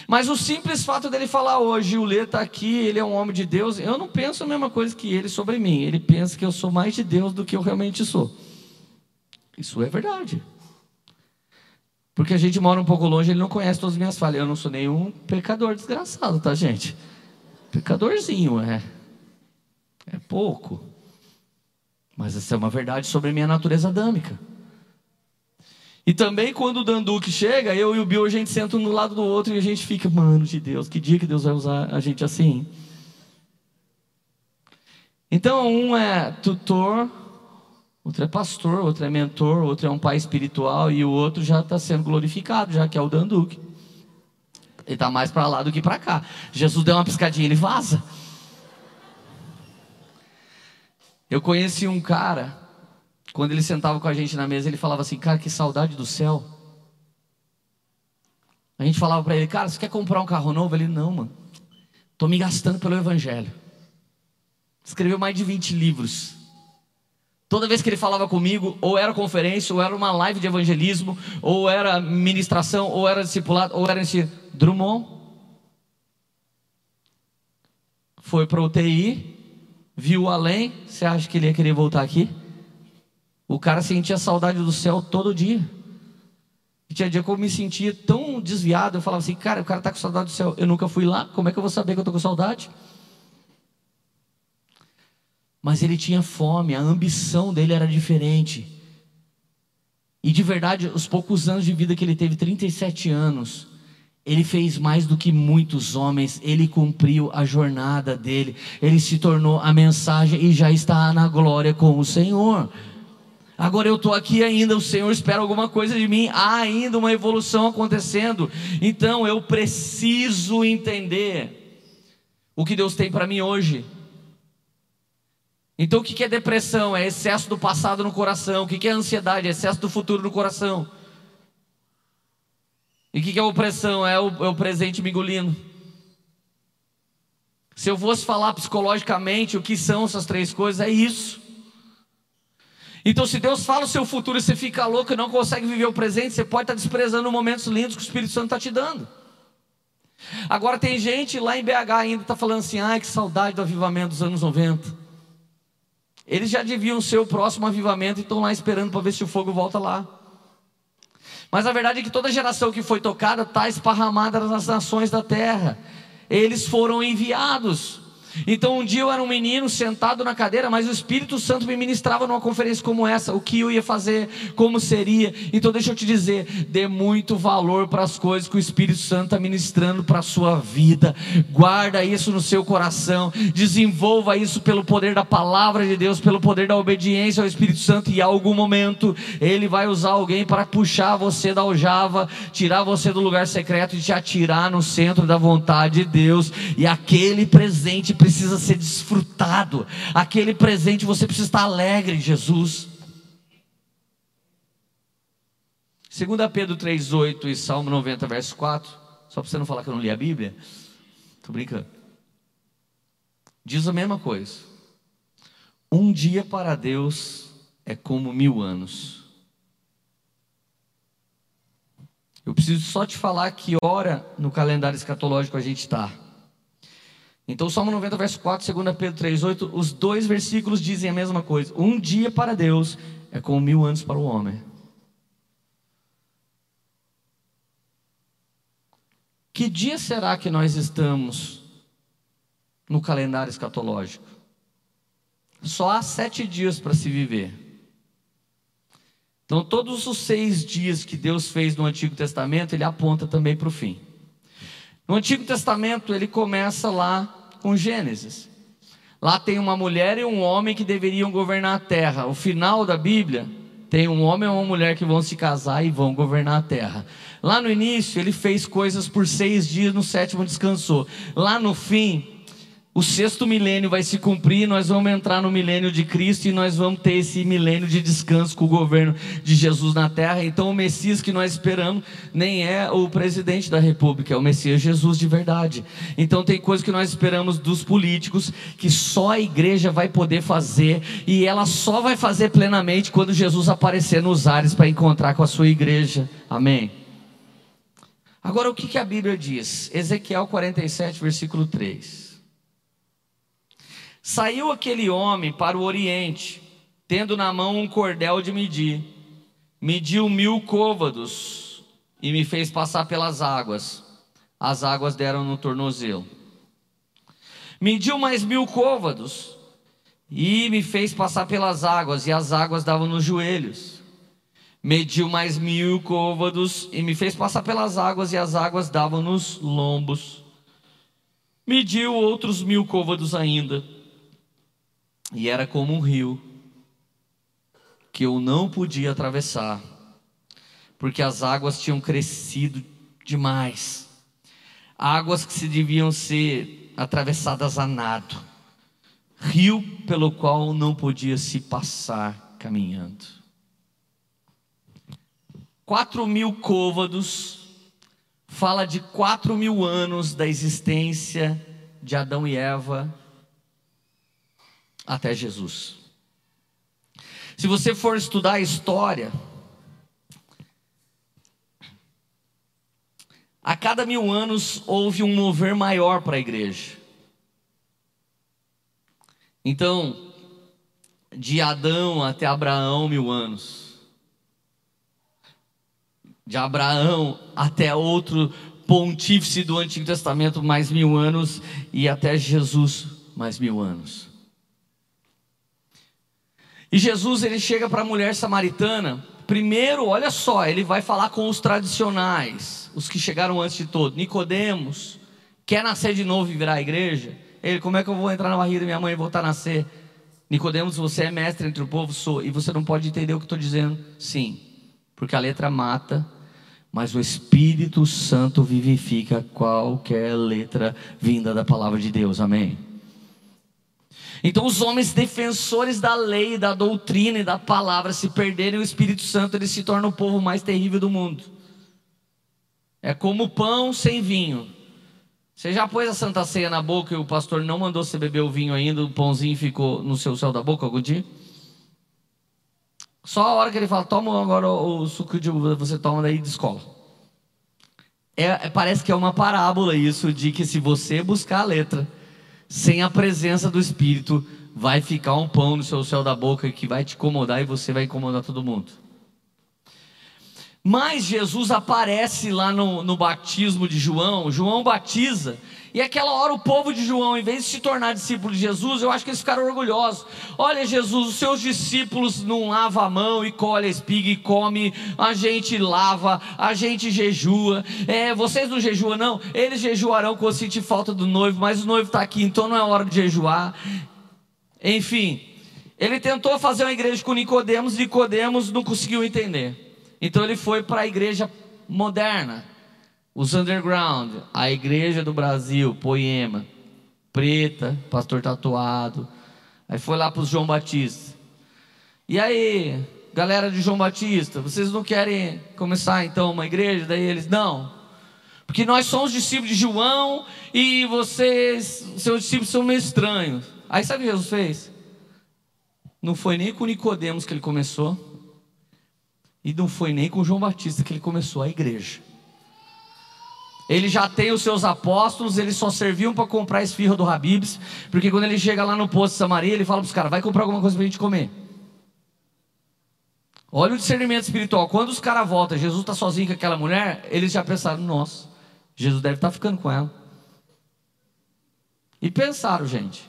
Mas o simples fato dele falar hoje, o Lê está aqui, ele é um homem de Deus, eu não penso a mesma coisa que ele sobre mim. Ele pensa que eu sou mais de Deus do que eu realmente sou. Isso é verdade. Porque a gente mora um pouco longe, ele não conhece todas as minhas falhas. Eu não sou nenhum pecador desgraçado, tá, gente? Pecadorzinho, é. É pouco. Mas essa é uma verdade sobre a minha natureza adâmica. E também quando o Danduque chega, eu e o Bill, a gente senta um no lado do outro e a gente fica, mano de Deus, que dia que Deus vai usar a gente assim? Então, um é tutor, Outro é pastor, outro é mentor, outro é um pai espiritual e o outro já está sendo glorificado, já que é o Danduque. Ele está mais para lá do que para cá. Jesus deu uma piscadinha, ele vaza. Eu conheci um cara, quando ele sentava com a gente na mesa, ele falava assim: Cara, que saudade do céu. A gente falava para ele: Cara, você quer comprar um carro novo? Ele: Não, mano. Estou me gastando pelo Evangelho. Escreveu mais de 20 livros. Toda vez que ele falava comigo, ou era conferência, ou era uma live de evangelismo, ou era ministração, ou era discipulado, ou era esse Drummond. Foi para UTI, viu além. Você acha que ele ia querer voltar aqui? O cara sentia saudade do céu todo dia. E tinha dia que eu me sentia tão desviado, eu falava assim, cara, o cara está com saudade do céu. Eu nunca fui lá, como é que eu vou saber que eu estou com saudade? Mas ele tinha fome, a ambição dele era diferente. E de verdade, os poucos anos de vida que ele teve, 37 anos, ele fez mais do que muitos homens, ele cumpriu a jornada dele, ele se tornou a mensagem e já está na glória com o Senhor. Agora eu estou aqui ainda, o Senhor espera alguma coisa de mim, há ainda uma evolução acontecendo, então eu preciso entender o que Deus tem para mim hoje. Então o que é depressão? É excesso do passado no coração. O que é ansiedade? É excesso do futuro no coração. E o que é opressão? É o, é o presente me engolindo. Se eu fosse falar psicologicamente o que são essas três coisas, é isso. Então, se Deus fala o seu futuro e você fica louco e não consegue viver o presente, você pode estar desprezando momentos lindos que o Espírito Santo está te dando. Agora, tem gente lá em BH ainda está falando assim: ai, que saudade do avivamento dos anos 90. Eles já deviam ser o próximo avivamento e estão lá esperando para ver se o fogo volta lá. Mas a verdade é que toda geração que foi tocada está esparramada nas nações da terra. Eles foram enviados. Então um dia eu era um menino sentado na cadeira, mas o Espírito Santo me ministrava numa conferência como essa, o que eu ia fazer, como seria. Então deixa eu te dizer, dê muito valor para as coisas que o Espírito Santo está ministrando para a sua vida. Guarda isso no seu coração, desenvolva isso pelo poder da palavra de Deus, pelo poder da obediência ao Espírito Santo e em algum momento ele vai usar alguém para puxar você da aljava, tirar você do lugar secreto e te atirar no centro da vontade de Deus. E aquele presente precisa ser desfrutado, aquele presente você precisa estar alegre em Jesus. 2 Pedro 3,8 e Salmo 90, verso 4, só para você não falar que eu não li a Bíblia, estou brincando. Diz a mesma coisa. Um dia para Deus é como mil anos. Eu preciso só te falar que hora no calendário escatológico a gente está. Então, Salmo 90, verso 4, 2 Pedro 3, 8, os dois versículos dizem a mesma coisa. Um dia para Deus é como mil anos para o homem. Que dia será que nós estamos no calendário escatológico? Só há sete dias para se viver. Então, todos os seis dias que Deus fez no Antigo Testamento, ele aponta também para o fim. No Antigo Testamento, ele começa lá com Gênesis. Lá tem uma mulher e um homem que deveriam governar a terra. O final da Bíblia tem um homem e uma mulher que vão se casar e vão governar a terra. Lá no início, ele fez coisas por seis dias, no sétimo descansou. Lá no fim, o sexto milênio vai se cumprir, nós vamos entrar no milênio de Cristo e nós vamos ter esse milênio de descanso com o governo de Jesus na terra. Então, o Messias que nós esperamos nem é o presidente da República, é o Messias Jesus de verdade. Então, tem coisas que nós esperamos dos políticos que só a igreja vai poder fazer e ela só vai fazer plenamente quando Jesus aparecer nos ares para encontrar com a sua igreja. Amém. Agora, o que, que a Bíblia diz? Ezequiel 47, versículo 3. Saiu aquele homem para o oriente, tendo na mão um cordel de medir. Mediu mil côvados e me fez passar pelas águas. As águas deram no tornozelo. Mediu mais mil côvados e me fez passar pelas águas, e as águas davam nos joelhos. Mediu mais mil côvados e me fez passar pelas águas, e as águas davam nos lombos. Mediu outros mil côvados ainda e era como um rio que eu não podia atravessar, porque as águas tinham crescido demais. Águas que se deviam ser atravessadas a nado. Rio pelo qual não podia se passar caminhando. Quatro mil côvados fala de quatro mil anos da existência de Adão e Eva até Jesus. Se você for estudar a história, a cada mil anos houve um mover maior para a igreja. Então, de Adão até Abraão, mil anos. De Abraão até outro pontífice do Antigo Testamento, mais mil anos. E até Jesus, mais mil anos. E Jesus ele chega para a mulher samaritana. Primeiro, olha só, ele vai falar com os tradicionais, os que chegaram antes de todo. Nicodemos, quer nascer de novo e virar igreja? Ele, como é que eu vou entrar na barriga da minha mãe e voltar a nascer? Nicodemos, você é mestre entre o povo, sou, e você não pode entender o que estou dizendo. Sim, porque a letra mata, mas o Espírito Santo vivifica qualquer letra vinda da palavra de Deus. Amém. Então, os homens defensores da lei, da doutrina e da palavra, se perderem o Espírito Santo, eles se tornam o povo mais terrível do mundo. É como pão sem vinho. Você já pôs a Santa Ceia na boca e o pastor não mandou você beber o vinho ainda, o pãozinho ficou no seu céu da boca algum dia? Só a hora que ele fala, toma agora o suco de uva, você toma daí de escola. É, parece que é uma parábola isso de que se você buscar a letra, sem a presença do Espírito, vai ficar um pão no seu céu da boca que vai te incomodar e você vai incomodar todo mundo. Mas Jesus aparece lá no, no batismo de João, João batiza, e aquela hora o povo de João, em vez de se tornar discípulo de Jesus, eu acho que eles ficaram orgulhosos. Olha, Jesus, os seus discípulos não lavam a mão e colhe a espiga e come, a gente lava, a gente jejua. É, vocês não jejuam, não? Eles jejuarão quando sentir falta do noivo, mas o noivo está aqui, então não é hora de jejuar. Enfim, ele tentou fazer uma igreja com Nicodemos, Nicodemos não conseguiu entender. Então ele foi para a igreja moderna, os underground, a igreja do Brasil, Poema, preta, pastor tatuado. Aí foi lá para os João Batista. E aí, galera de João Batista, vocês não querem começar então uma igreja? Daí eles, não. Porque nós somos discípulos de João e vocês, seus discípulos são meio estranhos. Aí sabe o que Jesus fez? Não foi nem com Nicodemos que ele começou. E não foi nem com João Batista que ele começou a igreja. Ele já tem os seus apóstolos, eles só serviam para comprar esfirra do Habibs, porque quando ele chega lá no posto de Samaria, ele fala para os caras: vai comprar alguma coisa para a gente comer. Olha o discernimento espiritual. Quando os caras voltam, Jesus está sozinho com aquela mulher, eles já pensaram: nossa, Jesus deve estar tá ficando com ela. E pensaram, gente.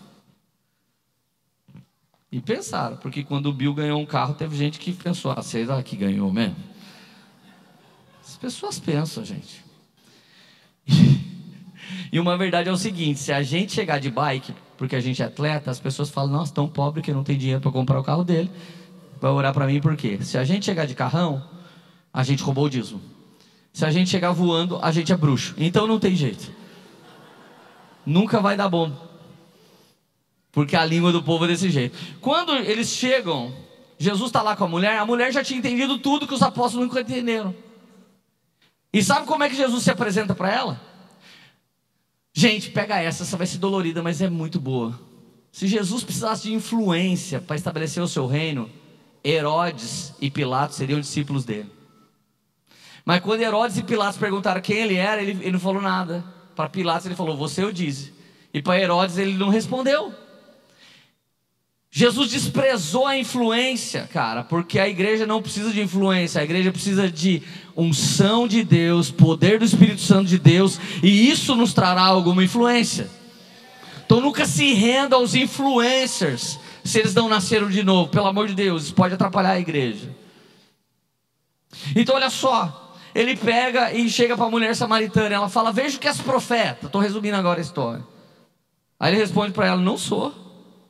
E pensaram, porque quando o Bill ganhou um carro, teve gente que pensou, ah, será que ganhou mesmo? As pessoas pensam, gente. E uma verdade é o seguinte: se a gente chegar de bike, porque a gente é atleta, as pessoas falam, nossa, tão pobre que não tem dinheiro para comprar o carro dele. Vai orar para mim por quê? Se a gente chegar de carrão, a gente roubou o dízimo. Se a gente chegar voando, a gente é bruxo. Então não tem jeito. Nunca vai dar bom. Porque a língua do povo é desse jeito. Quando eles chegam, Jesus está lá com a mulher, a mulher já tinha entendido tudo que os apóstolos nunca entenderam. E sabe como é que Jesus se apresenta para ela? Gente, pega essa, essa vai ser dolorida, mas é muito boa. Se Jesus precisasse de influência para estabelecer o seu reino, Herodes e Pilatos seriam discípulos dele. Mas quando Herodes e Pilatos perguntaram quem ele era, ele, ele não falou nada. Para Pilatos ele falou, você eu disse. E para Herodes ele não respondeu. Jesus desprezou a influência, cara, porque a igreja não precisa de influência, a igreja precisa de unção de Deus, poder do Espírito Santo de Deus, e isso nos trará alguma influência. Então nunca se renda aos influencers, se eles não nasceram de novo, pelo amor de Deus, isso pode atrapalhar a igreja. Então olha só, ele pega e chega para a mulher samaritana, ela fala: Veja o que és profeta. Estou resumindo agora a história. Aí ele responde para ela: Não sou,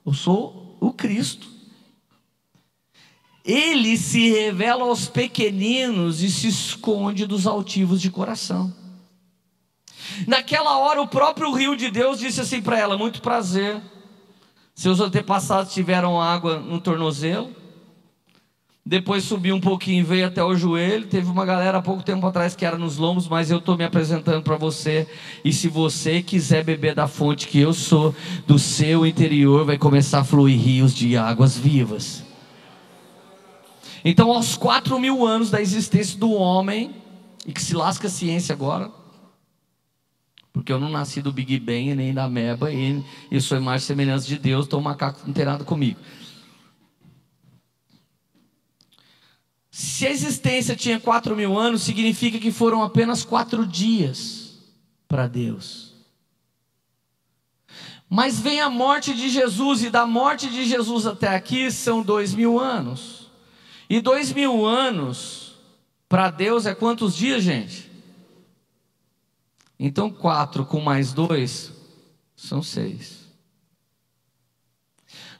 eu sou o Cristo. Ele se revela aos pequeninos e se esconde dos altivos de coração. Naquela hora, o próprio rio de Deus disse assim para ela: Muito prazer. Seus antepassados tiveram água no tornozelo, depois subiu um pouquinho, veio até o joelho. Teve uma galera há pouco tempo atrás que era nos lombos, mas eu estou me apresentando para você. E se você quiser beber da fonte que eu sou, do seu interior vai começar a fluir rios de águas vivas. Então, aos quatro mil anos da existência do homem, e que se lasca a ciência agora, porque eu não nasci do Big Bang nem da Meba, e eu sou imagem e semelhança de Deus, o macaco nada comigo. Se a existência tinha quatro mil anos, significa que foram apenas quatro dias para Deus. Mas vem a morte de Jesus, e da morte de Jesus até aqui são dois mil anos. E dois mil anos para Deus é quantos dias, gente? Então quatro com mais dois são seis.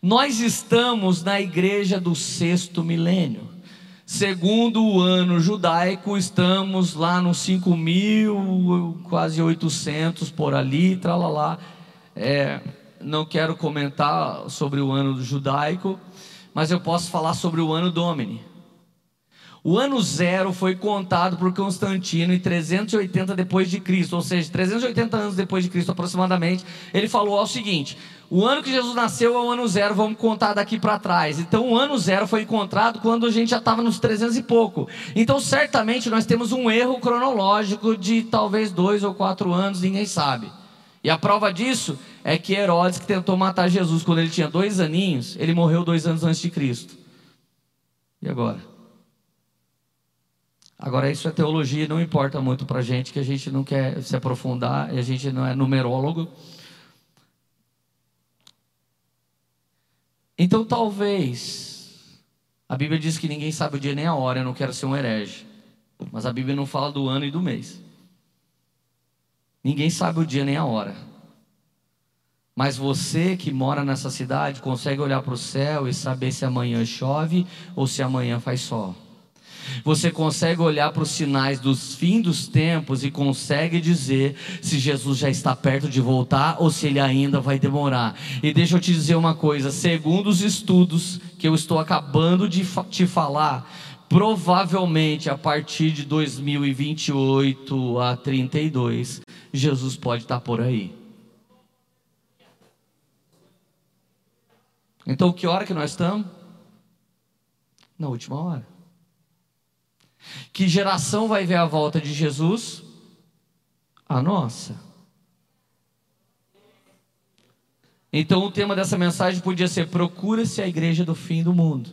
Nós estamos na igreja do sexto milênio. Segundo o ano judaico, estamos lá nos 5 mil, quase 800 por ali, tralalá. É, não quero comentar sobre o ano judaico, mas eu posso falar sobre o ano Domini. O ano zero foi contado por Constantino em 380 depois de Cristo, ou seja, 380 anos depois de Cristo aproximadamente. Ele falou o seguinte: o ano que Jesus nasceu é o ano zero, vamos contar daqui para trás. Então, o ano zero foi encontrado quando a gente já estava nos 300 e pouco. Então, certamente nós temos um erro cronológico de talvez dois ou quatro anos, ninguém sabe. E a prova disso é que Herodes, que tentou matar Jesus quando ele tinha dois aninhos, ele morreu dois anos antes de Cristo. E agora? Agora, isso é teologia, não importa muito para a gente, que a gente não quer se aprofundar, e a gente não é numerólogo. Então, talvez, a Bíblia diz que ninguém sabe o dia nem a hora, eu não quero ser um herege, mas a Bíblia não fala do ano e do mês. Ninguém sabe o dia nem a hora. Mas você que mora nessa cidade consegue olhar para o céu e saber se amanhã chove ou se amanhã faz sol. Você consegue olhar para os sinais dos fim dos tempos e consegue dizer se Jesus já está perto de voltar ou se ele ainda vai demorar. E deixa eu te dizer uma coisa: segundo os estudos que eu estou acabando de te falar, provavelmente a partir de 2028 a 32, Jesus pode estar por aí. Então, que hora que nós estamos? Na última hora. Que geração vai ver a volta de Jesus? A nossa. Então o tema dessa mensagem podia ser: procura-se a igreja do fim do mundo.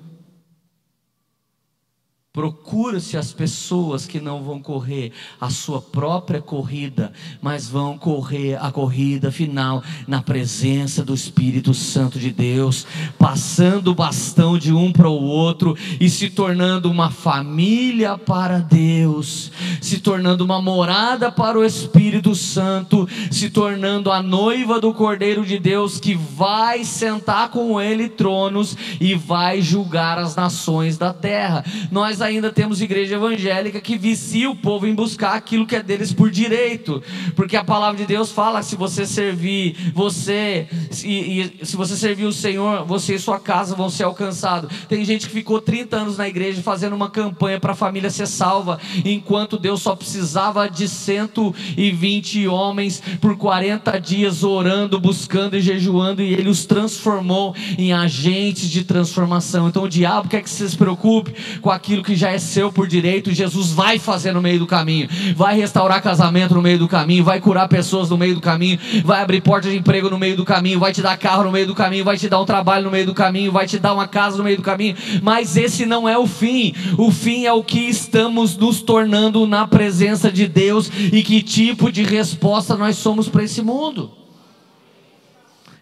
Procura-se as pessoas que não vão correr a sua própria corrida, mas vão correr a corrida final na presença do Espírito Santo de Deus, passando o bastão de um para o outro e se tornando uma família para Deus, se tornando uma morada para o Espírito Santo, se tornando a noiva do Cordeiro de Deus que vai sentar com ele tronos e vai julgar as nações da terra. Nós ainda temos igreja evangélica que vicia o povo em buscar aquilo que é deles por direito, porque a palavra de Deus fala: se você servir, você, e, se você servir o Senhor, você e sua casa vão ser alcançados. Tem gente que ficou 30 anos na igreja fazendo uma campanha para a família ser salva, enquanto Deus só precisava de 120 homens por 40 dias orando, buscando e jejuando, e Ele os transformou em agentes de transformação. Então o diabo quer que você se preocupe com aquilo que já é seu por direito, Jesus vai fazer no meio do caminho, vai restaurar casamento no meio do caminho, vai curar pessoas no meio do caminho, vai abrir portas de emprego no meio do caminho, vai te dar carro no meio do caminho, vai te dar um trabalho no meio do caminho, vai te dar uma casa no meio do caminho, mas esse não é o fim, o fim é o que estamos nos tornando na presença de Deus e que tipo de resposta nós somos para esse mundo.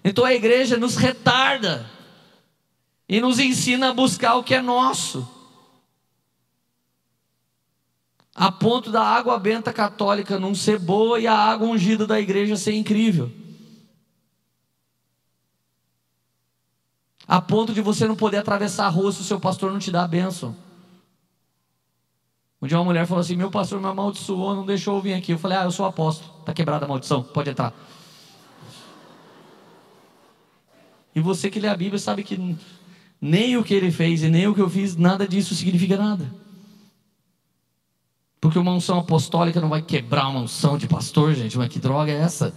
Então a igreja nos retarda e nos ensina a buscar o que é nosso a ponto da água benta católica não ser boa e a água ungida da igreja ser incrível. A ponto de você não poder atravessar a rua se o seu pastor não te dá a bênção. Um dia uma mulher falou assim: Meu pastor me amaldiçoou, não deixou eu vir aqui. Eu falei: Ah, eu sou apóstolo, está quebrada a maldição, pode entrar. E você que lê a Bíblia sabe que nem o que ele fez e nem o que eu fiz, nada disso significa nada. Porque uma unção apostólica não vai quebrar uma unção de pastor, gente. Mas que droga é essa?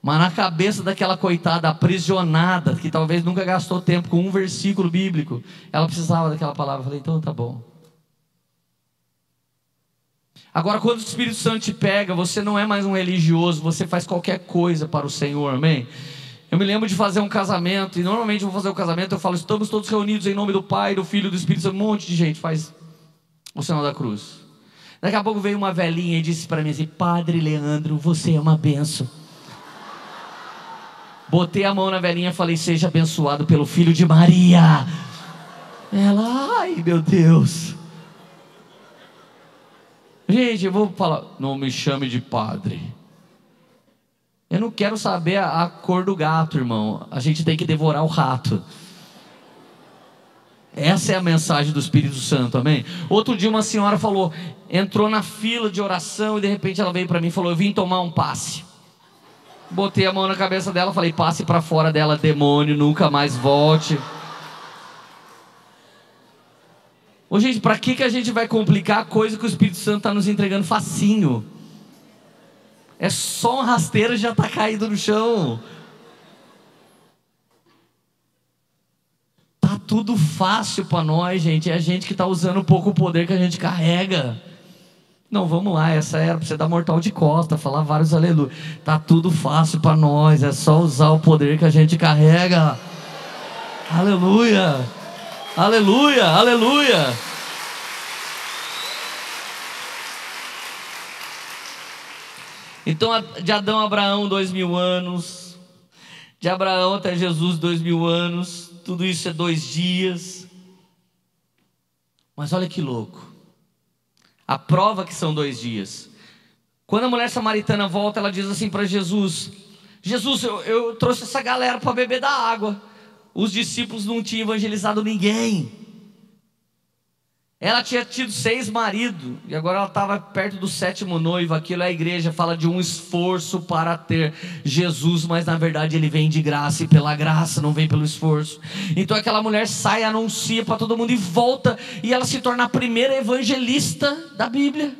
Mas na cabeça daquela coitada aprisionada, que talvez nunca gastou tempo com um versículo bíblico, ela precisava daquela palavra. Eu falei, então tá bom. Agora, quando o Espírito Santo te pega, você não é mais um religioso, você faz qualquer coisa para o Senhor, amém? Eu me lembro de fazer um casamento, e normalmente eu vou fazer um casamento, eu falo, estamos todos reunidos em nome do Pai, do Filho e do Espírito Santo, um monte de gente faz o sinal da cruz. Daqui a pouco veio uma velhinha e disse para mim assim: Padre Leandro, você é uma benção. Botei a mão na velhinha e falei: Seja abençoado pelo filho de Maria. Ela, ai meu Deus. Gente, eu vou falar: Não me chame de padre. Eu não quero saber a, a cor do gato, irmão. A gente tem que devorar o rato. Essa é a mensagem do Espírito Santo, amém? Outro dia uma senhora falou, entrou na fila de oração e de repente ela veio para mim e falou: Eu vim tomar um passe. Botei a mão na cabeça dela, falei: Passe para fora dela, demônio, nunca mais volte. Ô, gente, para que, que a gente vai complicar a coisa que o Espírito Santo está nos entregando facinho? É só um rasteiro e já está caído no chão. Tudo fácil para nós, gente. É a gente que está usando pouco o poder que a gente carrega. Não, vamos lá, essa era para você dar mortal de costa, falar vários aleluia. Tá tudo fácil para nós, é só usar o poder que a gente carrega. Aleluia! Aleluia! Aleluia! Então, de Adão a Abraão, dois mil anos. De Abraão até Jesus, dois mil anos tudo isso é dois dias. Mas olha que louco. A prova que são dois dias. Quando a mulher samaritana volta, ela diz assim para Jesus: Jesus, eu, eu trouxe essa galera para beber da água. Os discípulos não tinham evangelizado ninguém. Ela tinha tido seis maridos e agora ela estava perto do sétimo noivo. Aquilo a igreja fala de um esforço para ter Jesus, mas na verdade ele vem de graça e pela graça, não vem pelo esforço. Então aquela mulher sai, anuncia para todo mundo e volta, e ela se torna a primeira evangelista da Bíblia.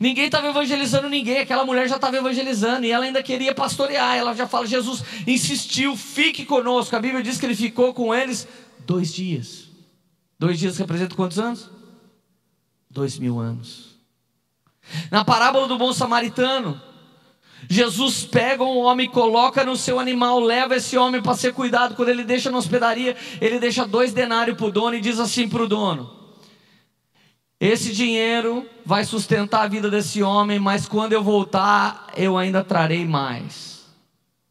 Ninguém estava evangelizando ninguém, aquela mulher já estava evangelizando e ela ainda queria pastorear. Ela já fala: Jesus insistiu, fique conosco. A Bíblia diz que ele ficou com eles dois dias. Dois dias representam quantos anos? Dois mil anos. Na parábola do bom samaritano, Jesus pega um homem, coloca no seu animal, leva esse homem para ser cuidado. Quando ele deixa na hospedaria, ele deixa dois denários para o dono e diz assim para o dono: Esse dinheiro vai sustentar a vida desse homem, mas quando eu voltar, eu ainda trarei mais.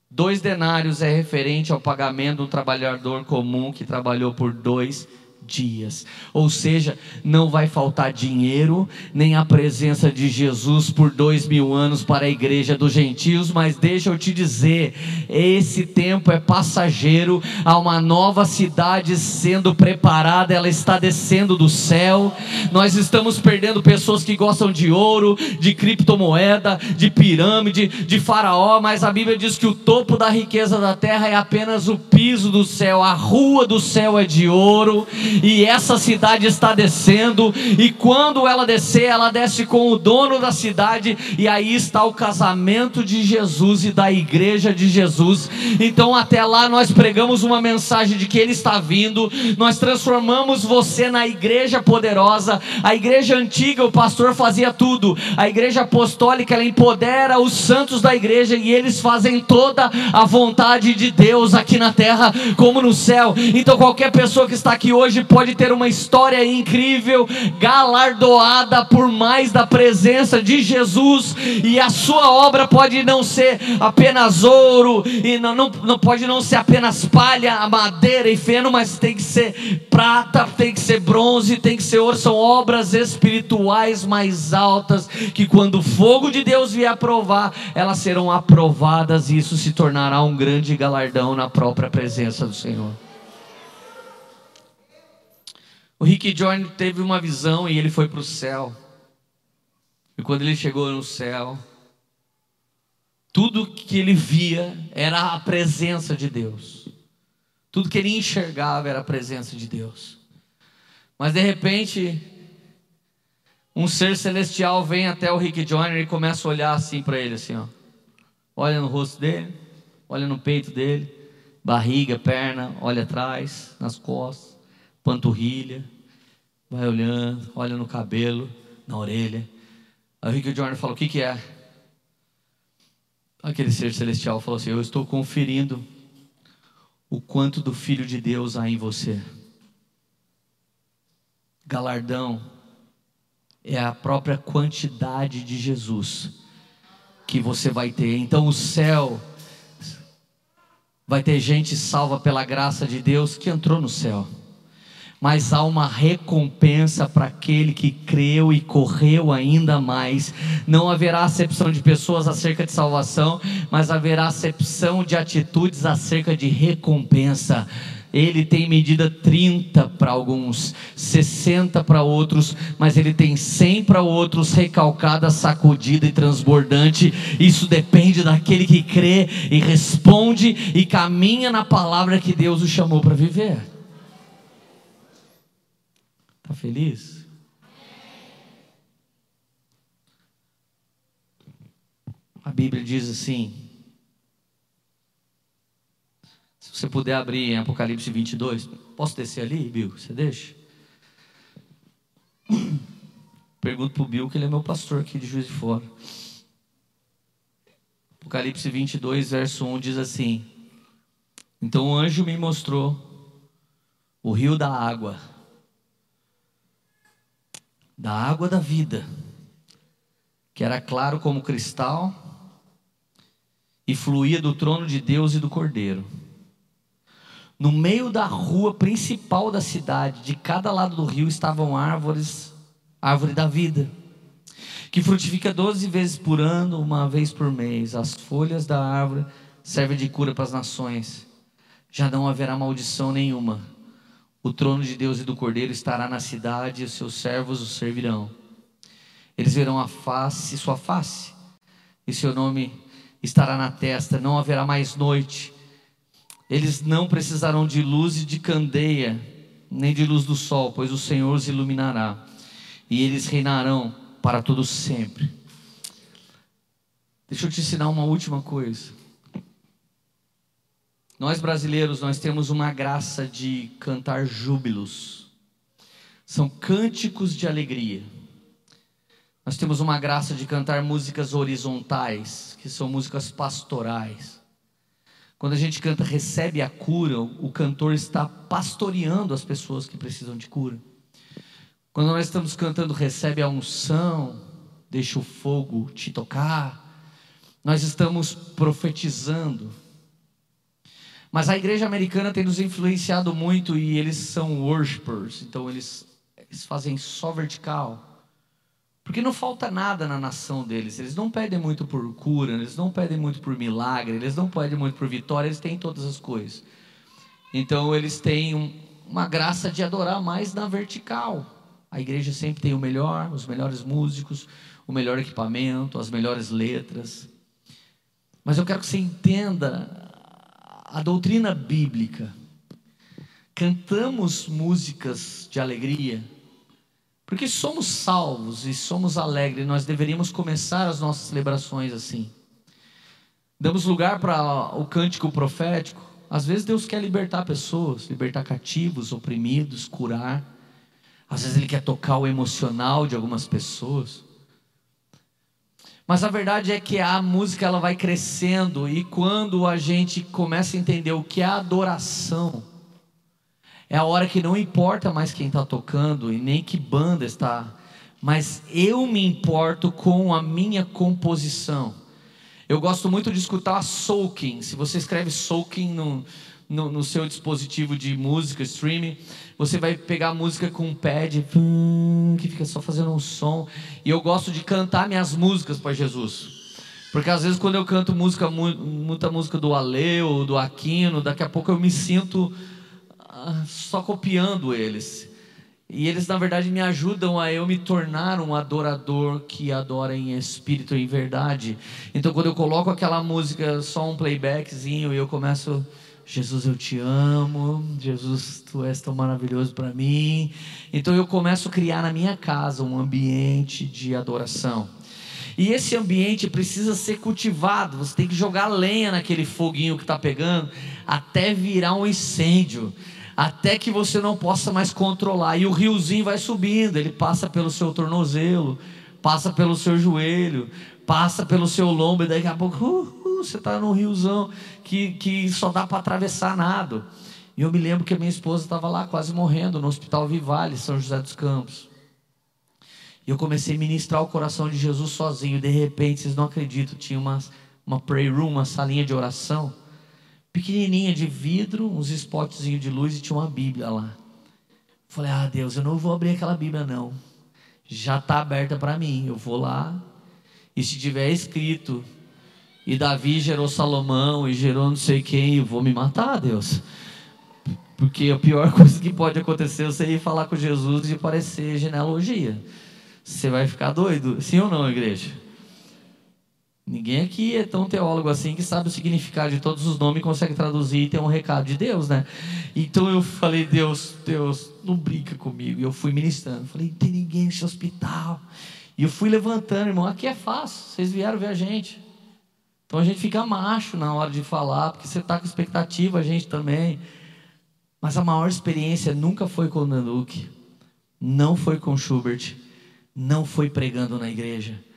Dois denários é referente ao pagamento de um trabalhador comum que trabalhou por dois dias. Ou seja, não vai faltar dinheiro, nem a presença de Jesus por dois mil anos para a igreja dos gentios, mas deixa eu te dizer: esse tempo é passageiro, há uma nova cidade sendo preparada, ela está descendo do céu. Nós estamos perdendo pessoas que gostam de ouro, de criptomoeda, de pirâmide, de faraó, mas a Bíblia diz que o topo da riqueza da terra é apenas o piso do céu, a rua do céu é de ouro e essa cidade está descendo, e quando ela descer, ela desce com o dono da cidade, e aí está o casamento de Jesus e da igreja de Jesus. Então, até lá, nós pregamos uma mensagem de que Ele está vindo, nós transformamos você na igreja poderosa. A igreja antiga, o pastor fazia tudo, a igreja apostólica, ela empodera os santos da igreja e eles fazem toda a vontade de Deus aqui na terra, como no céu. Então, qualquer pessoa que está aqui hoje pode ter uma história incrível, galardoada por mais da presença de Jesus, e a sua obra pode não ser apenas ouro, e não, não, não pode não ser apenas palha, madeira e feno, mas tem que ser prata, tem que ser bronze, tem que ser ouro, são obras espirituais mais altas, que quando o fogo de Deus vier provar, elas serão aprovadas, e isso se tornará um grande galardão na própria presença do Senhor. O Rick Joyner teve uma visão e ele foi para o céu. E quando ele chegou no céu, tudo que ele via era a presença de Deus. Tudo que ele enxergava era a presença de Deus. Mas de repente, um ser celestial vem até o Rick Joyner e começa a olhar assim para ele, assim, ó. Olha no rosto dele, olha no peito dele, barriga, perna, olha atrás, nas costas panturrilha, vai olhando, olha no cabelo, na orelha. Aí o Rick Jordan falou: O que, que é? Aquele ser celestial falou assim: Eu estou conferindo o quanto do Filho de Deus há em você. Galardão é a própria quantidade de Jesus que você vai ter. Então o céu vai ter gente salva pela graça de Deus que entrou no céu mas há uma recompensa para aquele que creu e correu ainda mais. Não haverá acepção de pessoas acerca de salvação, mas haverá acepção de atitudes acerca de recompensa. Ele tem medida 30 para alguns, 60 para outros, mas ele tem 100 para outros, recalcada, sacudida e transbordante. Isso depende daquele que crê e responde e caminha na palavra que Deus o chamou para viver. Está feliz? A Bíblia diz assim. Se você puder abrir em Apocalipse 22, posso descer ali, Bill? Você deixa? Pergunto para o Bill, que ele é meu pastor aqui de Juiz de Fora. Apocalipse 22, verso 1 diz assim: Então o anjo me mostrou o rio da água da água da vida, que era claro como cristal e fluía do trono de Deus e do Cordeiro. No meio da rua principal da cidade, de cada lado do rio estavam árvores, árvore da vida, que frutifica doze vezes por ano, uma vez por mês. As folhas da árvore servem de cura para as nações. Já não haverá maldição nenhuma o trono de Deus e do Cordeiro estará na cidade e os seus servos o servirão. Eles verão a face, sua face, e seu nome estará na testa. Não haverá mais noite. Eles não precisarão de luz e de candeia, nem de luz do sol, pois o Senhor os iluminará. E eles reinarão para todo sempre. Deixa eu te ensinar uma última coisa. Nós brasileiros, nós temos uma graça de cantar júbilos. São cânticos de alegria. Nós temos uma graça de cantar músicas horizontais, que são músicas pastorais. Quando a gente canta Recebe a cura, o cantor está pastoreando as pessoas que precisam de cura. Quando nós estamos cantando Recebe a unção, Deixa o fogo te tocar, nós estamos profetizando. Mas a igreja americana tem nos influenciado muito e eles são worshipers, então eles, eles fazem só vertical. Porque não falta nada na nação deles. Eles não pedem muito por cura, eles não pedem muito por milagre, eles não pedem muito por vitória, eles têm todas as coisas. Então eles têm um, uma graça de adorar mais na vertical. A igreja sempre tem o melhor, os melhores músicos, o melhor equipamento, as melhores letras. Mas eu quero que você entenda a doutrina bíblica. Cantamos músicas de alegria, porque somos salvos e somos alegres, nós deveríamos começar as nossas celebrações assim. Damos lugar para o cântico profético. Às vezes Deus quer libertar pessoas, libertar cativos, oprimidos, curar. Às vezes Ele quer tocar o emocional de algumas pessoas. Mas a verdade é que a música ela vai crescendo e quando a gente começa a entender o que é adoração, é a hora que não importa mais quem está tocando e nem que banda está, mas eu me importo com a minha composição. Eu gosto muito de escutar soaking. Se você escreve soaking no, no, no, seu dispositivo de música, streaming, você vai pegar a música com um pad que fica só fazendo um som. E eu gosto de cantar minhas músicas para Jesus. Porque às vezes quando eu canto música, muita música do Aleu, do Aquino, daqui a pouco eu me sinto só copiando eles. E eles, na verdade, me ajudam a eu me tornar um adorador que adora em espírito e em verdade. Então, quando eu coloco aquela música, só um playbackzinho, e eu começo. Jesus, eu te amo. Jesus, tu és tão maravilhoso para mim. Então eu começo a criar na minha casa um ambiente de adoração. E esse ambiente precisa ser cultivado. Você tem que jogar lenha naquele foguinho que está pegando até virar um incêndio até que você não possa mais controlar. E o riozinho vai subindo, ele passa pelo seu tornozelo, passa pelo seu joelho, passa pelo seu lombo, e daqui a pouco uh, você está num riozão que, que só dá para atravessar nada. E eu me lembro que a minha esposa estava lá quase morrendo no Hospital Vivale, São José dos Campos. E eu comecei a ministrar o coração de Jesus sozinho. De repente, vocês não acreditam, tinha uma, uma prayer room, uma salinha de oração pequenininha de vidro, uns spotzinhos de luz e tinha uma Bíblia lá. Falei, ah, Deus, eu não vou abrir aquela Bíblia, não. Já está aberta para mim. Eu vou lá. E se tiver escrito, e Davi gerou Salomão e gerou não sei quem, eu vou me matar, Deus. Porque a pior coisa que pode acontecer é você ir falar com Jesus e parecer genealogia. Você vai ficar doido? Sim ou não, igreja? Ninguém aqui é tão teólogo assim que sabe o significado de todos os nomes e consegue traduzir e ter um recado de Deus, né? Então eu falei, Deus, Deus, não brinca comigo. E eu fui ministrando. Falei, tem ninguém nesse hospital. E eu fui levantando, irmão. Aqui é fácil. Vocês vieram ver a gente. Então a gente fica macho na hora de falar, porque você está com expectativa, a gente também. Mas a maior experiência nunca foi com o Nanuque, não foi com Schubert, não foi pregando na igreja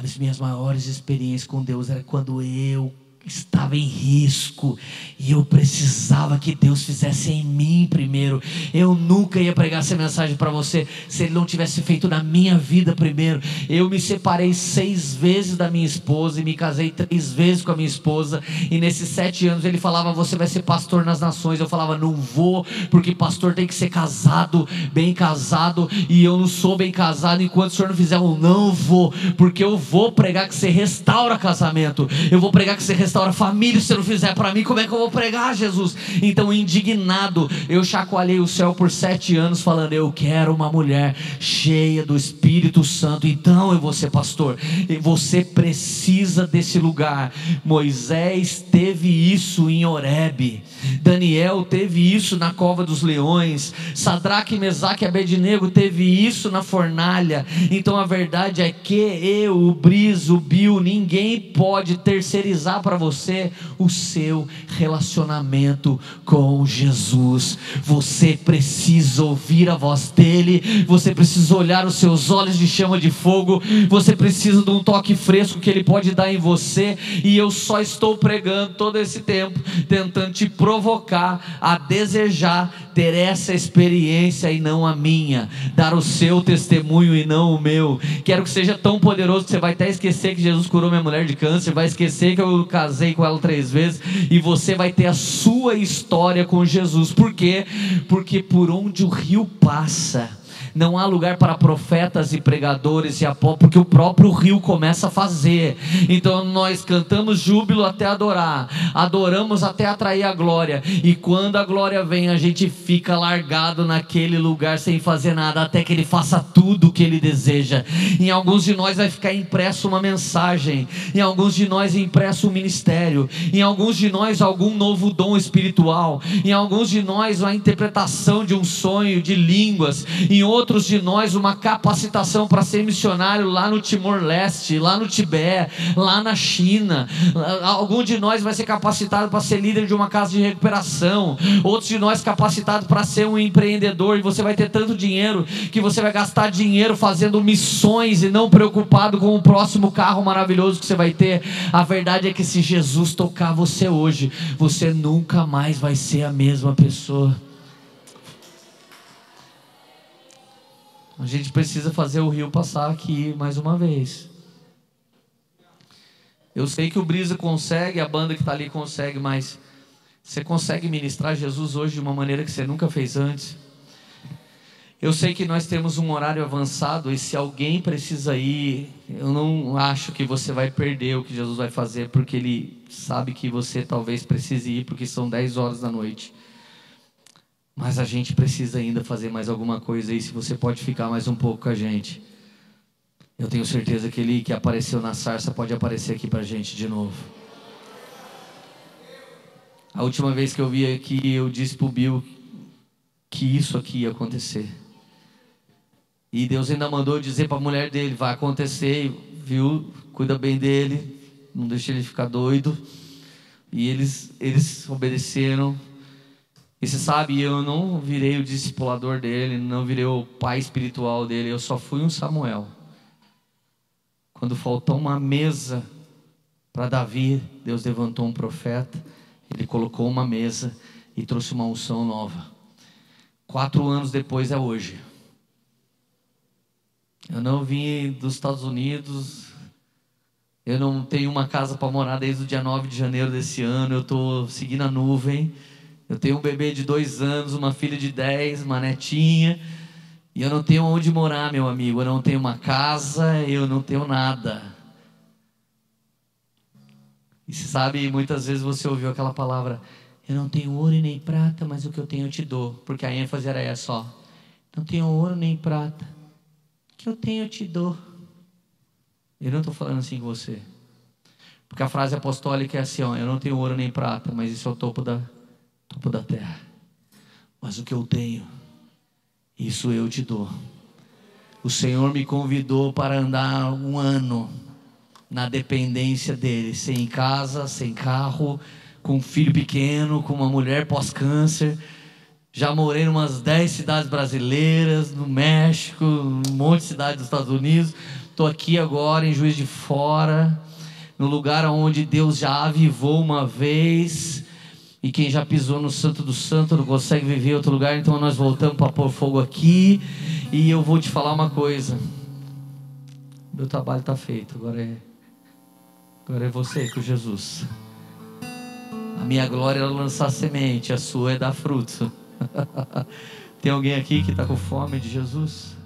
as minhas maiores experiências com Deus era quando eu estava em risco e eu precisava que Deus fizesse em mim primeiro. Eu nunca ia pregar essa mensagem para você se Ele não tivesse feito na minha vida primeiro. Eu me separei seis vezes da minha esposa e me casei três vezes com a minha esposa. E nesses sete anos Ele falava: Você vai ser pastor nas nações. Eu falava: Não vou, porque pastor tem que ser casado, bem casado. E eu não sou bem casado enquanto o senhor não fizer. Eu não vou, porque eu vou pregar que você restaura casamento. Eu vou pregar que você restaura restaura família se não fizer para mim, como é que eu vou pregar, Jesus? Então, indignado, eu chacoalhei o céu por sete anos, falando: Eu quero uma mulher cheia do Espírito Santo, então eu vou ser pastor. E você precisa desse lugar. Moisés teve isso em Horebe, Daniel teve isso na cova dos leões, Sadraque, Mesaque e Abednego teve isso na fornalha. Então, a verdade é que eu, o Briso, o Bill, ninguém pode terceirizar para você o seu relacionamento com Jesus. Você precisa ouvir a voz dele, você precisa olhar os seus olhos de chama de fogo, você precisa de um toque fresco que ele pode dar em você, e eu só estou pregando todo esse tempo, tentando te provocar a desejar ter essa experiência e não a minha, dar o seu testemunho e não o meu. Quero que seja tão poderoso que você vai até esquecer que Jesus curou minha mulher de câncer, vai esquecer que eu casei com ela três vezes e você vai ter a sua história com Jesus. Por quê? Porque por onde o rio passa, não há lugar para profetas e pregadores e apóstolos, porque o próprio rio começa a fazer. Então nós cantamos júbilo até adorar, adoramos até atrair a glória, e quando a glória vem, a gente fica largado naquele lugar sem fazer nada, até que ele faça tudo o que ele deseja. Em alguns de nós vai ficar impresso uma mensagem, em alguns de nós impresso um ministério, em alguns de nós algum novo dom espiritual, em alguns de nós a interpretação de um sonho de línguas, em outros outros de nós uma capacitação para ser missionário lá no Timor-Leste, lá no Tibete, lá na China. Algum de nós vai ser capacitado para ser líder de uma casa de recuperação. Outros de nós capacitado para ser um empreendedor. E você vai ter tanto dinheiro que você vai gastar dinheiro fazendo missões e não preocupado com o próximo carro maravilhoso que você vai ter. A verdade é que se Jesus tocar você hoje, você nunca mais vai ser a mesma pessoa. A gente precisa fazer o rio passar aqui mais uma vez. Eu sei que o Brisa consegue, a banda que está ali consegue, mas você consegue ministrar Jesus hoje de uma maneira que você nunca fez antes. Eu sei que nós temos um horário avançado e se alguém precisa ir, eu não acho que você vai perder o que Jesus vai fazer, porque Ele sabe que você talvez precise ir, porque são 10 horas da noite. Mas a gente precisa ainda fazer mais alguma coisa aí. Se você pode ficar mais um pouco com a gente. Eu tenho certeza que ele que apareceu na sarça pode aparecer aqui pra gente de novo. A última vez que eu vi aqui, eu disse pro Bill que isso aqui ia acontecer. E Deus ainda mandou dizer para a mulher dele: vai acontecer, viu? Cuida bem dele, não deixe ele ficar doido. E eles, eles obedeceram. E você sabe, eu não virei o discipulador dele, não virei o pai espiritual dele, eu só fui um Samuel. Quando faltou uma mesa para Davi, Deus levantou um profeta, ele colocou uma mesa e trouxe uma unção nova. Quatro anos depois é hoje. Eu não vim dos Estados Unidos, eu não tenho uma casa para morar desde o dia 9 de janeiro desse ano, eu estou seguindo a nuvem. Eu tenho um bebê de dois anos, uma filha de dez, uma netinha. E eu não tenho onde morar, meu amigo. Eu não tenho uma casa, eu não tenho nada. E você sabe, muitas vezes você ouviu aquela palavra: Eu não tenho ouro e nem prata, mas o que eu tenho eu te dou. Porque a ênfase era essa só. Não tenho ouro nem prata. O que eu tenho eu te dou. Eu não estou falando assim com você. Porque a frase apostólica é assim: ó, Eu não tenho ouro nem prata, mas isso é o topo da topo da terra. Mas o que eu tenho, isso eu te dou. O Senhor me convidou para andar um ano na dependência dele, sem casa, sem carro, com um filho pequeno, com uma mulher pós-câncer. Já morei em umas 10 cidades brasileiras, no México, um monte de cidades dos Estados Unidos. Estou aqui agora em Juiz de Fora, no lugar onde Deus já avivou uma vez e quem já pisou no Santo do Santo não consegue viver em outro lugar, então nós voltamos para pôr fogo aqui. E eu vou te falar uma coisa. Meu trabalho está feito, agora é agora é você com Jesus. A minha glória é lançar semente, a sua é dar fruto. Tem alguém aqui que está com fome de Jesus?